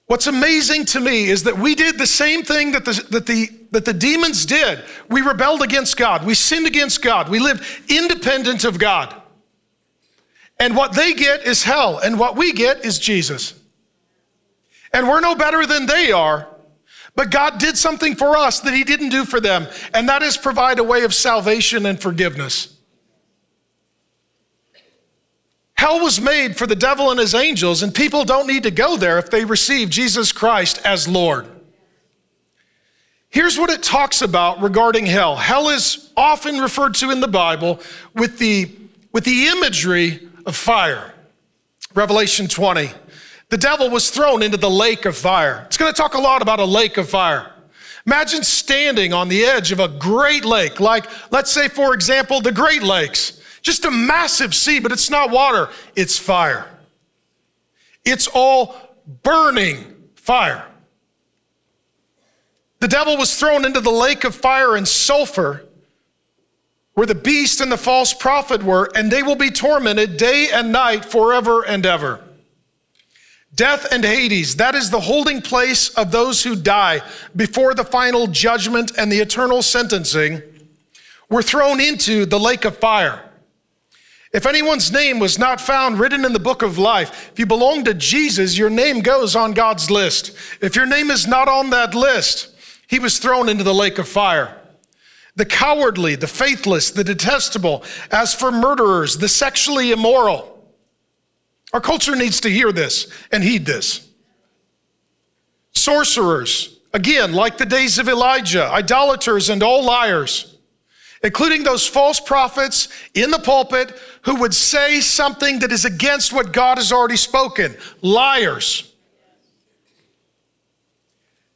What's amazing to me is that we did the same thing that the, that, the, that the demons did. We rebelled against God. We sinned against God. We lived independent of God. And what they get is hell, and what we get is Jesus. And we're no better than they are, but God did something for us that He didn't do for them, and that is provide a way of salvation and forgiveness. Hell was made for the devil and his angels, and people don't need to go there if they receive Jesus Christ as Lord. Here's what it talks about regarding hell. Hell is often referred to in the Bible with the, with the imagery of fire. Revelation 20. The devil was thrown into the lake of fire. It's going to talk a lot about a lake of fire. Imagine standing on the edge of a great lake, like, let's say, for example, the Great Lakes. Just a massive sea, but it's not water, it's fire. It's all burning fire. The devil was thrown into the lake of fire and sulfur where the beast and the false prophet were, and they will be tormented day and night forever and ever. Death and Hades, that is the holding place of those who die before the final judgment and the eternal sentencing, were thrown into the lake of fire. If anyone's name was not found written in the book of life, if you belong to Jesus, your name goes on God's list. If your name is not on that list, he was thrown into the lake of fire. The cowardly, the faithless, the detestable, as for murderers, the sexually immoral. Our culture needs to hear this and heed this. Sorcerers, again, like the days of Elijah, idolaters, and all liars including those false prophets in the pulpit who would say something that is against what God has already spoken. Liars.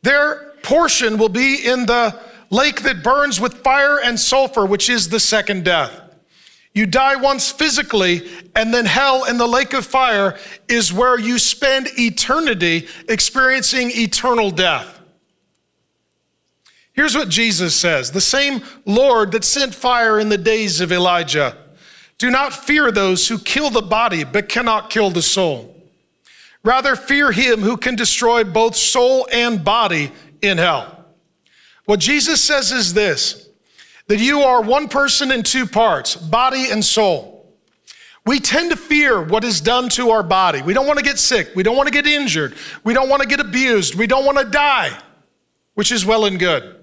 Their portion will be in the lake that burns with fire and sulfur, which is the second death. You die once physically, and then hell in the lake of fire is where you spend eternity experiencing eternal death. Here's what Jesus says The same Lord that sent fire in the days of Elijah. Do not fear those who kill the body but cannot kill the soul. Rather, fear him who can destroy both soul and body in hell. What Jesus says is this that you are one person in two parts, body and soul. We tend to fear what is done to our body. We don't want to get sick. We don't want to get injured. We don't want to get abused. We don't want to die, which is well and good.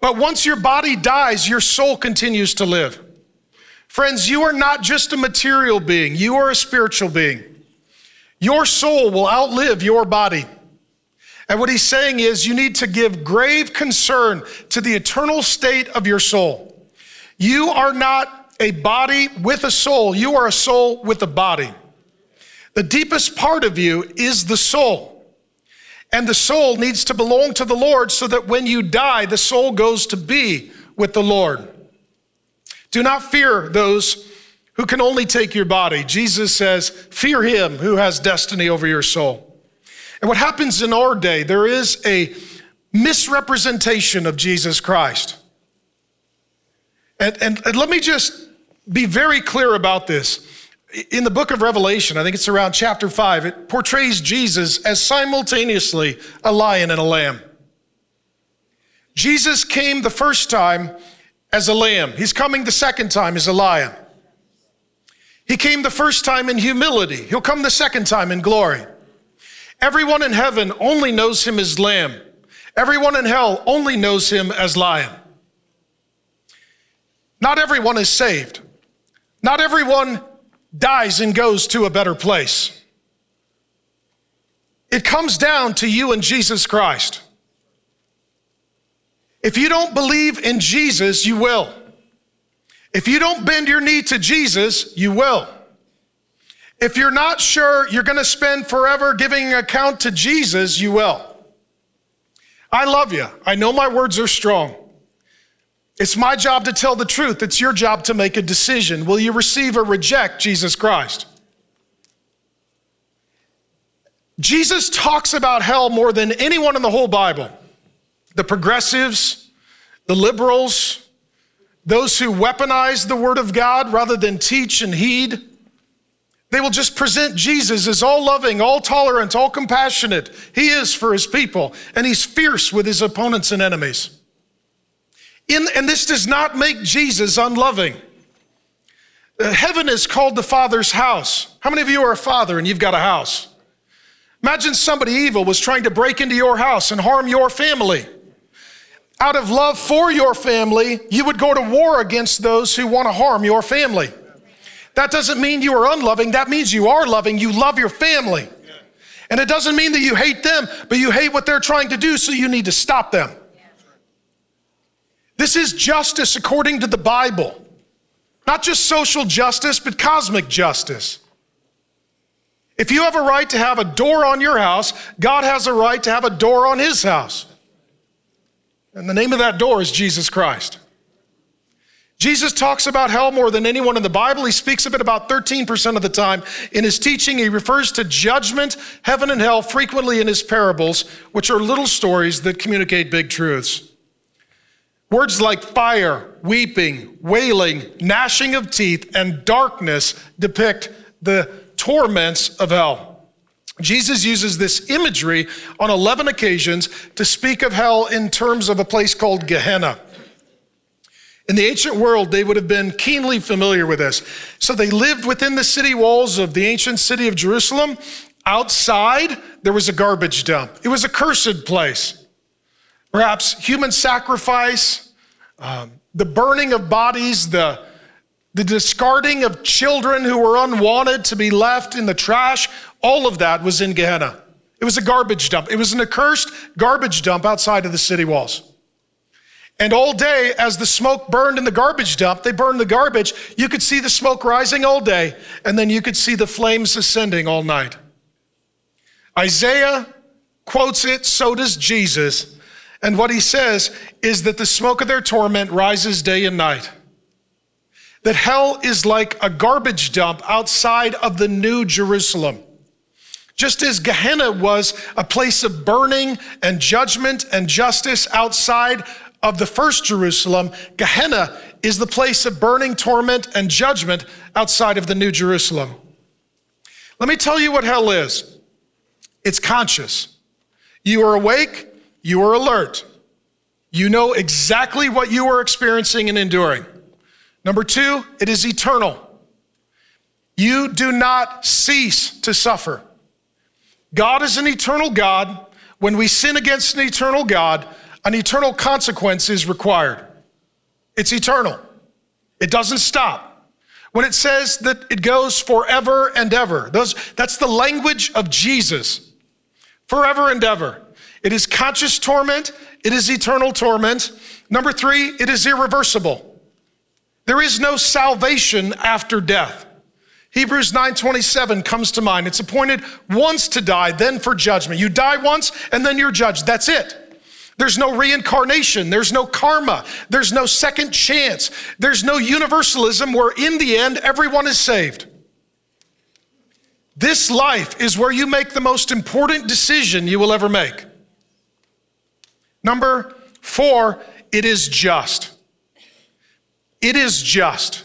But once your body dies, your soul continues to live. Friends, you are not just a material being, you are a spiritual being. Your soul will outlive your body. And what he's saying is you need to give grave concern to the eternal state of your soul. You are not a body with a soul. You are a soul with a body. The deepest part of you is the soul. And the soul needs to belong to the Lord so that when you die, the soul goes to be with the Lord. Do not fear those who can only take your body. Jesus says, Fear him who has destiny over your soul. And what happens in our day, there is a misrepresentation of Jesus Christ. And, and, and let me just be very clear about this. In the book of Revelation, I think it's around chapter five, it portrays Jesus as simultaneously a lion and a lamb. Jesus came the first time as a lamb, he's coming the second time as a lion. He came the first time in humility, he'll come the second time in glory. Everyone in heaven only knows him as lamb, everyone in hell only knows him as lion. Not everyone is saved. Not everyone dies and goes to a better place. It comes down to you and Jesus Christ. If you don't believe in Jesus, you will. If you don't bend your knee to Jesus, you will. If you're not sure you're going to spend forever giving account to Jesus, you will. I love you. I know my words are strong. It's my job to tell the truth. It's your job to make a decision. Will you receive or reject Jesus Christ? Jesus talks about hell more than anyone in the whole Bible. The progressives, the liberals, those who weaponize the word of God rather than teach and heed. They will just present Jesus as all loving, all tolerant, all compassionate. He is for his people, and he's fierce with his opponents and enemies. In, and this does not make Jesus unloving. Uh, heaven is called the Father's house. How many of you are a father and you've got a house? Imagine somebody evil was trying to break into your house and harm your family. Out of love for your family, you would go to war against those who want to harm your family. That doesn't mean you are unloving, that means you are loving. You love your family. And it doesn't mean that you hate them, but you hate what they're trying to do, so you need to stop them. This is justice according to the Bible. Not just social justice, but cosmic justice. If you have a right to have a door on your house, God has a right to have a door on his house. And the name of that door is Jesus Christ. Jesus talks about hell more than anyone in the Bible. He speaks of it about 13% of the time. In his teaching, he refers to judgment, heaven, and hell frequently in his parables, which are little stories that communicate big truths. Words like fire, weeping, wailing, gnashing of teeth, and darkness depict the torments of hell. Jesus uses this imagery on 11 occasions to speak of hell in terms of a place called Gehenna. In the ancient world, they would have been keenly familiar with this. So they lived within the city walls of the ancient city of Jerusalem. Outside, there was a garbage dump, it was a cursed place. Perhaps human sacrifice, um, the burning of bodies, the, the discarding of children who were unwanted to be left in the trash, all of that was in Gehenna. It was a garbage dump. It was an accursed garbage dump outside of the city walls. And all day, as the smoke burned in the garbage dump, they burned the garbage. You could see the smoke rising all day, and then you could see the flames ascending all night. Isaiah quotes it, so does Jesus. And what he says is that the smoke of their torment rises day and night. That hell is like a garbage dump outside of the new Jerusalem. Just as Gehenna was a place of burning and judgment and justice outside of the first Jerusalem, Gehenna is the place of burning torment and judgment outside of the new Jerusalem. Let me tell you what hell is it's conscious. You are awake, you are alert. You know exactly what you are experiencing and enduring. Number two, it is eternal. You do not cease to suffer. God is an eternal God. When we sin against an eternal God, an eternal consequence is required. It's eternal, it doesn't stop. When it says that it goes forever and ever, those, that's the language of Jesus. Forever and ever. It is conscious torment, it is eternal torment. Number three, it is irreversible. There is no salvation after death. Hebrews 9:27 comes to mind. It's appointed once to die, then for judgment. You die once and then you're judged. That's it. There's no reincarnation. There's no karma. There's no second chance. There's no universalism where in the end everyone is saved. This life is where you make the most important decision you will ever make. Number four, it is just. It is just.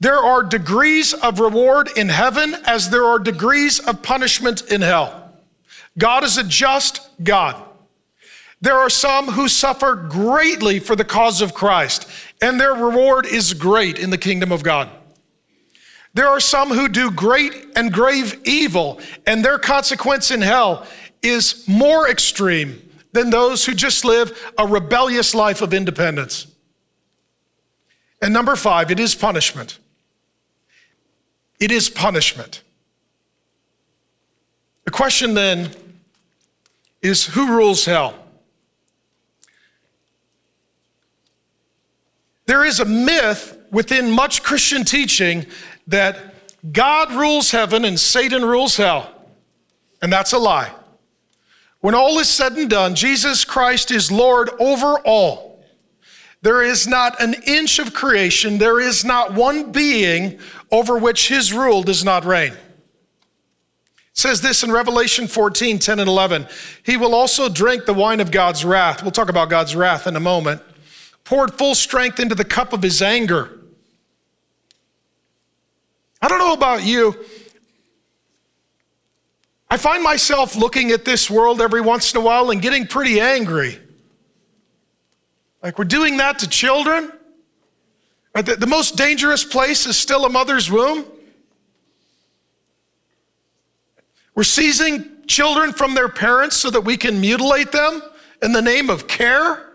There are degrees of reward in heaven as there are degrees of punishment in hell. God is a just God. There are some who suffer greatly for the cause of Christ, and their reward is great in the kingdom of God. There are some who do great and grave evil, and their consequence in hell is more extreme than those who just live a rebellious life of independence. And number five, it is punishment. It is punishment. The question then is who rules hell? There is a myth within much Christian teaching that God rules heaven and Satan rules hell. And that's a lie. When all is said and done, Jesus Christ is Lord over all. There is not an inch of creation, there is not one being over which his rule does not reign. It says this in Revelation 14 10 and 11. He will also drink the wine of God's wrath. We'll talk about God's wrath in a moment. Poured full strength into the cup of his anger. I don't know about you. I find myself looking at this world every once in a while and getting pretty angry. Like we're doing that to children? The, most dangerous place is still a mother's womb. We're seizing children from their parents so that we can mutilate them in the name of care.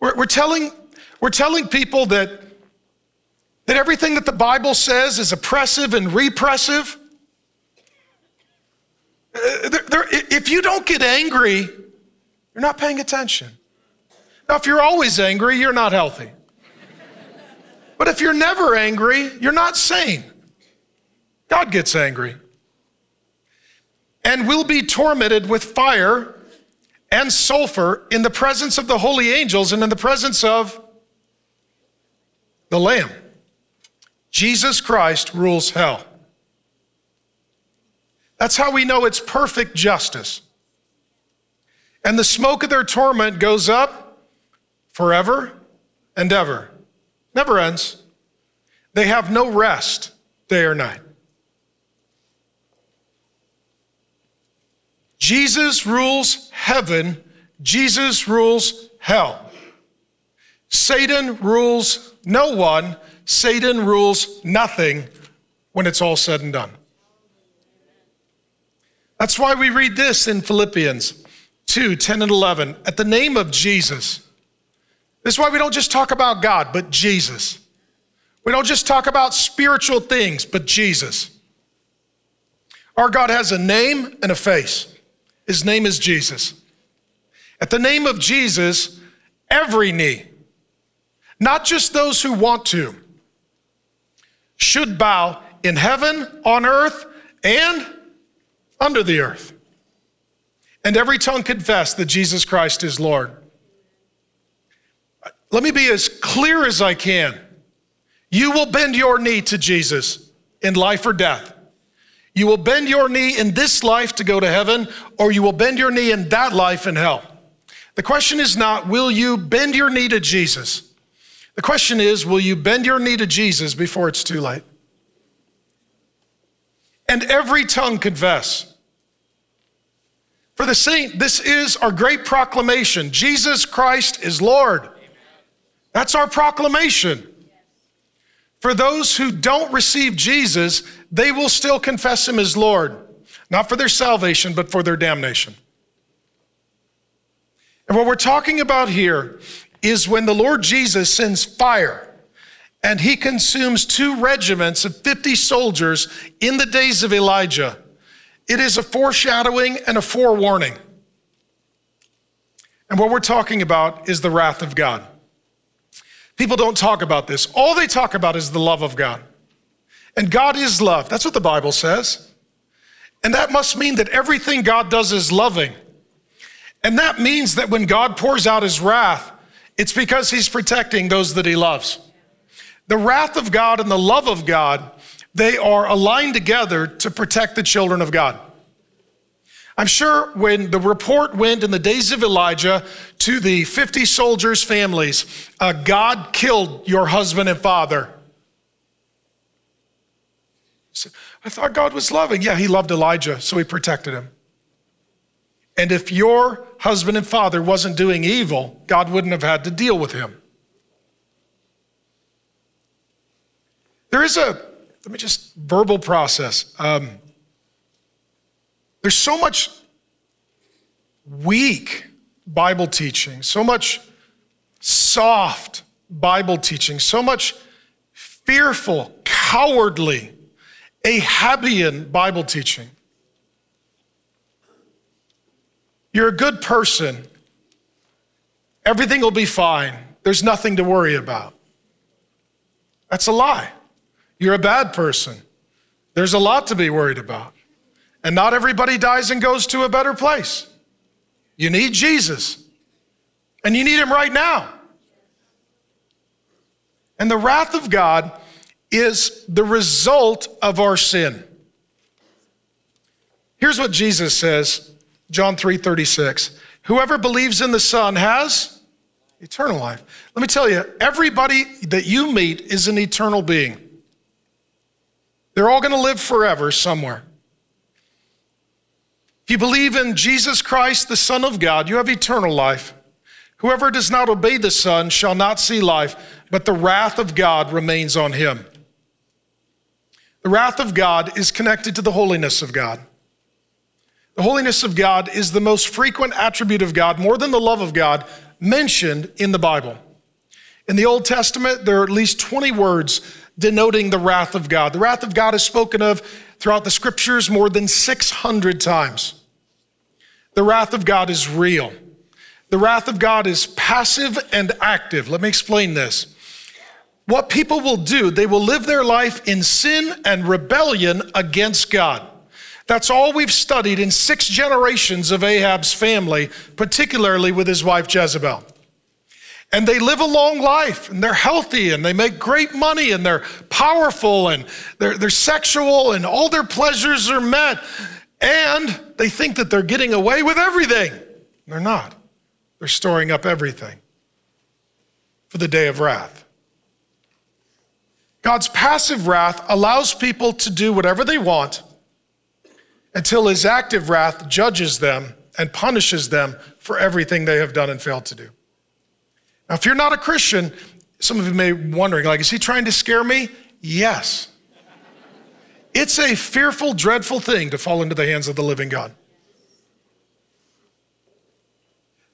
We're, we're, telling, we're telling people that, that everything that the Bible says is oppressive and repressive. Uh, they're, they're, if you don't get angry, you're not paying attention. Now, if you're always angry, you're not healthy. But if you're never angry, you're not sane. God gets angry. And will be tormented with fire and sulfur in the presence of the holy angels and in the presence of the Lamb. Jesus Christ rules hell. That's how we know it's perfect justice. And the smoke of their torment goes up forever and ever. Never ends. They have no rest day or night. Jesus rules heaven, Jesus rules hell. Satan rules no one, Satan rules nothing when it's all said and done. That's why we read this in Philippians 2 10 and 11. At the name of Jesus, this is why we don't just talk about God, but Jesus. We don't just talk about spiritual things, but Jesus. Our God has a name and a face. His name is Jesus. At the name of Jesus, every knee, not just those who want to, should bow in heaven, on earth, and under the earth. And every tongue confess that Jesus Christ is Lord. Let me be as clear as I can. You will bend your knee to Jesus in life or death. You will bend your knee in this life to go to heaven, or you will bend your knee in that life in hell. The question is not, will you bend your knee to Jesus? The question is, will you bend your knee to Jesus before it's too late? And every tongue confess For the saint, this is our great proclamation Jesus Christ is Lord. That's our proclamation. For those who don't receive Jesus, they will still confess him as Lord, not for their salvation, but for their damnation. And what we're talking about here is when the Lord Jesus sends fire and he consumes two regiments of 50 soldiers in the days of Elijah. It is a foreshadowing and a forewarning. And what we're talking about is the wrath of God. People don't talk about this. All they talk about is the love of God. And God is love. That's what the Bible says. And that must mean that everything God does is loving. And that means that when God pours out his wrath, it's because he's protecting those that he loves. The wrath of God and the love of God, they are aligned together to protect the children of God. I'm sure when the report went in the days of Elijah to the 50 soldiers' families, uh, God killed your husband and father. I thought God was loving. Yeah, he loved Elijah, so he protected him. And if your husband and father wasn't doing evil, God wouldn't have had to deal with him. There is a, let me just verbal process. Um, there's so much weak Bible teaching, so much soft Bible teaching, so much fearful, cowardly, Ahabian Bible teaching. You're a good person. Everything will be fine. There's nothing to worry about. That's a lie. You're a bad person. There's a lot to be worried about. And not everybody dies and goes to a better place. You need Jesus, and you need him right now. And the wrath of God is the result of our sin. Here's what Jesus says John 3 36. Whoever believes in the Son has eternal life. Let me tell you, everybody that you meet is an eternal being. They're all going to live forever somewhere. If you believe in Jesus Christ, the Son of God, you have eternal life. Whoever does not obey the Son shall not see life, but the wrath of God remains on him. The wrath of God is connected to the holiness of God. The holiness of God is the most frequent attribute of God, more than the love of God, mentioned in the Bible. In the Old Testament, there are at least 20 words denoting the wrath of God. The wrath of God is spoken of throughout the scriptures more than 600 times. The wrath of God is real. The wrath of God is passive and active. Let me explain this. What people will do, they will live their life in sin and rebellion against God. That's all we've studied in six generations of Ahab's family, particularly with his wife Jezebel. And they live a long life and they're healthy and they make great money and they're powerful and they're, they're sexual and all their pleasures are met. And they think that they're getting away with everything. They're not. They're storing up everything for the day of wrath. God's passive wrath allows people to do whatever they want until his active wrath judges them and punishes them for everything they have done and failed to do. Now, if you're not a Christian, some of you may be wondering, like, is he trying to scare me? Yes. It's a fearful, dreadful thing to fall into the hands of the living God.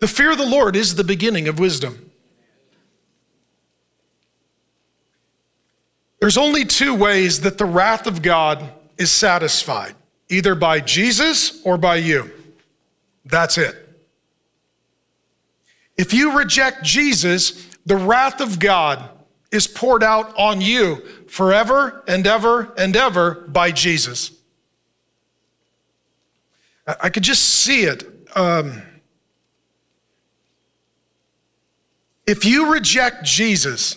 The fear of the Lord is the beginning of wisdom. There's only two ways that the wrath of God is satisfied either by Jesus or by you. That's it. If you reject Jesus, the wrath of God is poured out on you forever and ever and ever by Jesus. I could just see it. Um, if you reject Jesus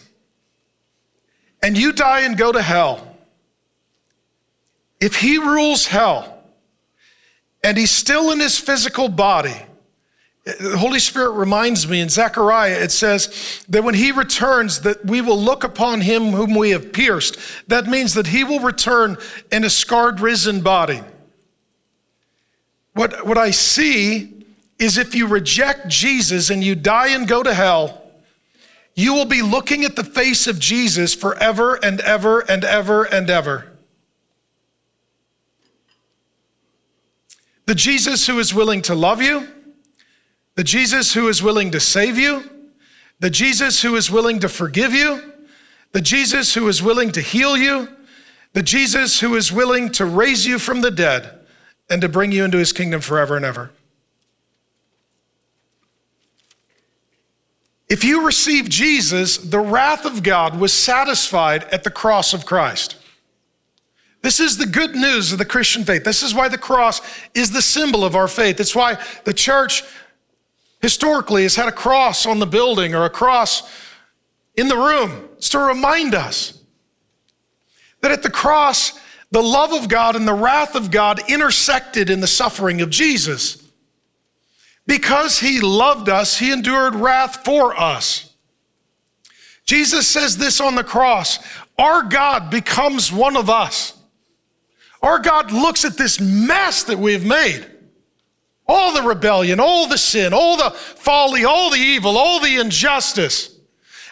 and you die and go to hell, if he rules hell and he's still in his physical body, the Holy Spirit reminds me in Zechariah, it says that when he returns, that we will look upon him whom we have pierced. That means that he will return in a scarred, risen body. what, what I see is if you reject Jesus and you die and go to hell, you will be looking at the face of Jesus forever and ever and ever and ever. The Jesus who is willing to love you, the Jesus who is willing to save you, the Jesus who is willing to forgive you, the Jesus who is willing to heal you, the Jesus who is willing to raise you from the dead and to bring you into his kingdom forever and ever. If you receive Jesus, the wrath of God was satisfied at the cross of Christ. This is the good news of the Christian faith. This is why the cross is the symbol of our faith. It's why the church historically has had a cross on the building or a cross in the room. It's to remind us that at the cross, the love of God and the wrath of God intersected in the suffering of Jesus. Because he loved us, he endured wrath for us. Jesus says this on the cross Our God becomes one of us. Our God looks at this mess that we've made all the rebellion, all the sin, all the folly, all the evil, all the injustice.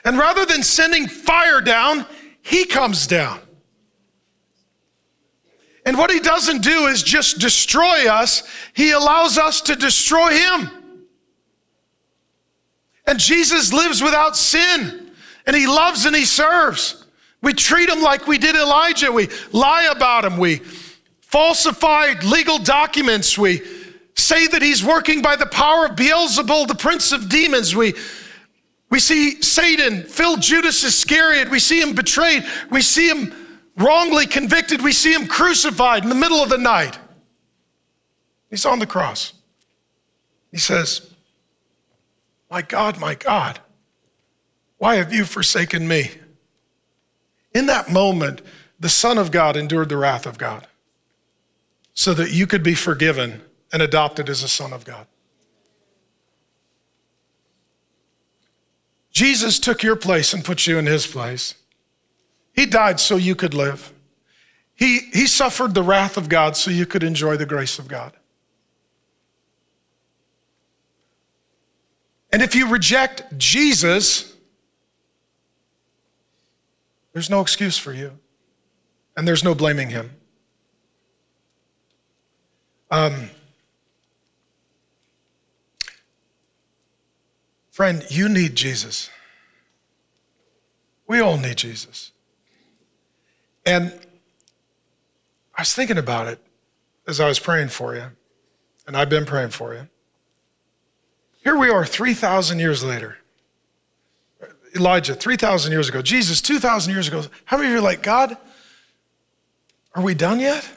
And rather than sending fire down, he comes down. And what he doesn't do is just destroy us, he allows us to destroy him. And Jesus lives without sin, and he loves and he serves. We treat him like we did Elijah. We lie about him. We falsify legal documents. We say that he's working by the power of Beelzebul, the prince of demons. We, we see Satan fill Judas Iscariot. We see him betrayed. We see him wrongly convicted. We see him crucified in the middle of the night. He's on the cross. He says, My God, my God, why have you forsaken me? In that moment, the Son of God endured the wrath of God so that you could be forgiven and adopted as a son of God. Jesus took your place and put you in his place. He died so you could live. He, he suffered the wrath of God so you could enjoy the grace of God. And if you reject Jesus, there's no excuse for you, and there's no blaming him. Um, friend, you need Jesus. We all need Jesus. And I was thinking about it as I was praying for you, and I've been praying for you. Here we are 3,000 years later. Elijah, 3,000 years ago. Jesus, 2,000 years ago. How many of you are like, God, are we done yet?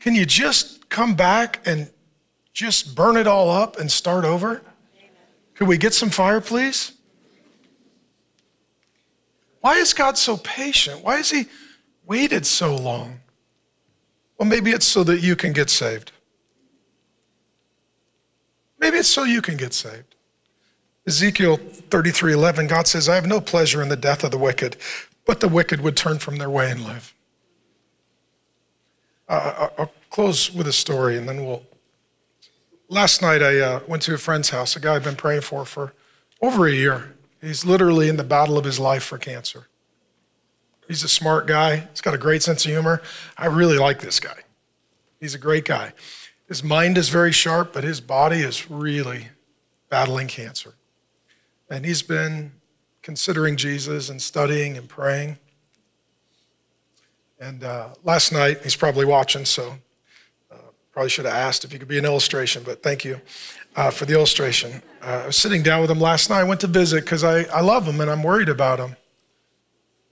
Can you just come back and just burn it all up and start over? Could we get some fire, please? Why is God so patient? Why has He waited so long? Well, maybe it's so that you can get saved. Maybe it's so you can get saved. Ezekiel 33 11, God says, I have no pleasure in the death of the wicked, but the wicked would turn from their way and live. Uh, I'll close with a story and then we'll. Last night I uh, went to a friend's house, a guy I've been praying for for over a year. He's literally in the battle of his life for cancer. He's a smart guy. He's got a great sense of humor. I really like this guy. He's a great guy. His mind is very sharp, but his body is really battling cancer. And he's been considering Jesus and studying and praying. And uh, last night, he's probably watching, so probably should have asked if he could be an illustration, but thank you uh, for the illustration. Uh, I was sitting down with him last night. I went to visit because I, I love him and I'm worried about him.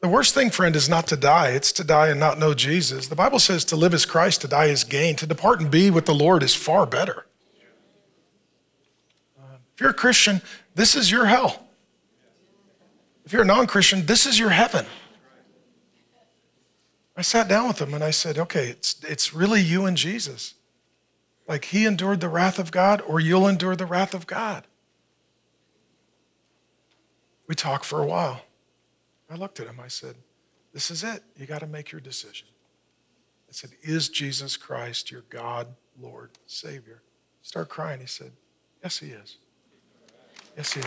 The worst thing, friend, is not to die. It's to die and not know Jesus. The Bible says to live is Christ, to die is gain. To depart and be with the Lord is far better. If you're a Christian, this is your hell. If you're a non Christian, this is your heaven. I sat down with him and I said, okay, it's, it's really you and Jesus. Like he endured the wrath of God, or you'll endure the wrath of God. We talked for a while. I looked at him. I said, This is it. You got to make your decision. I said, Is Jesus Christ your God Lord, Savior. Start crying. He said, Yes, He is. Yes, He is.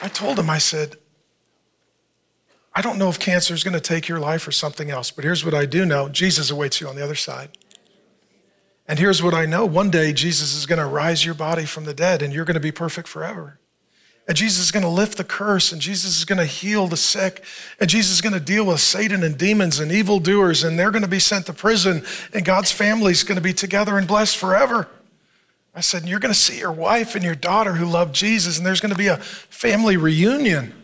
I told him, I said, I don't know if cancer is going to take your life or something else, but here's what I do know Jesus awaits you on the other side. And here's what I know one day Jesus is going to rise your body from the dead and you're going to be perfect forever. And Jesus is going to lift the curse, and Jesus is going to heal the sick, and Jesus is going to deal with Satan and demons and evildoers, and they're going to be sent to prison, and God's family is going to be together and blessed forever. I said, You're going to see your wife and your daughter who love Jesus, and there's going to be a family reunion.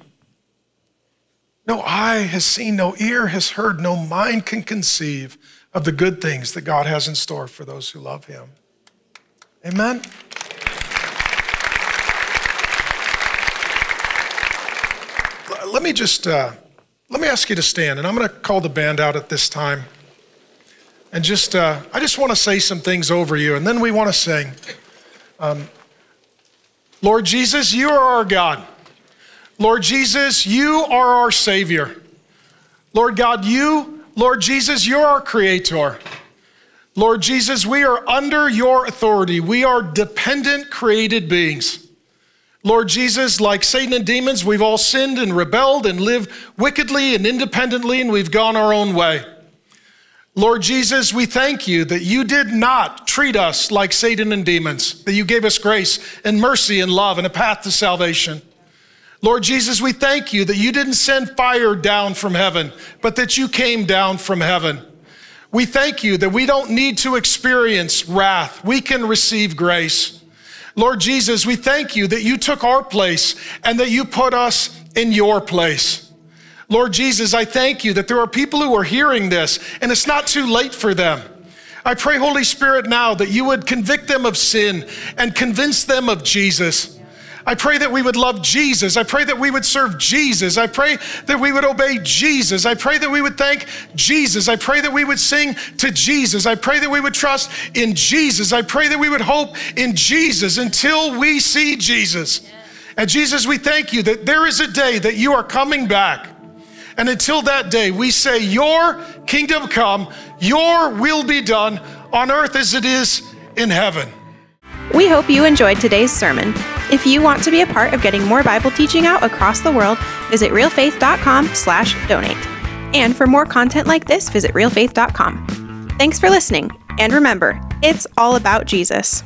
No eye has seen, no ear has heard, no mind can conceive of the good things that God has in store for those who love Him. Amen. Let me just uh, let me ask you to stand, and I'm going to call the band out at this time. And just uh, I just want to say some things over you, and then we want to sing. Um, Lord Jesus, you are our God. Lord Jesus, you are our Savior. Lord God, you, Lord Jesus, you're our Creator. Lord Jesus, we are under your authority. We are dependent created beings. Lord Jesus, like Satan and demons, we've all sinned and rebelled and lived wickedly and independently, and we've gone our own way. Lord Jesus, we thank you that you did not treat us like Satan and demons, that you gave us grace and mercy and love and a path to salvation. Lord Jesus, we thank you that you didn't send fire down from heaven, but that you came down from heaven. We thank you that we don't need to experience wrath, we can receive grace. Lord Jesus, we thank you that you took our place and that you put us in your place. Lord Jesus, I thank you that there are people who are hearing this and it's not too late for them. I pray, Holy Spirit, now that you would convict them of sin and convince them of Jesus. I pray that we would love Jesus. I pray that we would serve Jesus. I pray that we would obey Jesus. I pray that we would thank Jesus. I pray that we would sing to Jesus. I pray that we would trust in Jesus. I pray that we would hope in Jesus until we see Jesus. And Jesus, we thank you that there is a day that you are coming back. And until that day, we say, Your kingdom come, your will be done on earth as it is in heaven. We hope you enjoyed today's sermon. If you want to be a part of getting more Bible teaching out across the world, visit realfaith.com/donate. And for more content like this, visit realfaith.com. Thanks for listening, and remember, it's all about Jesus.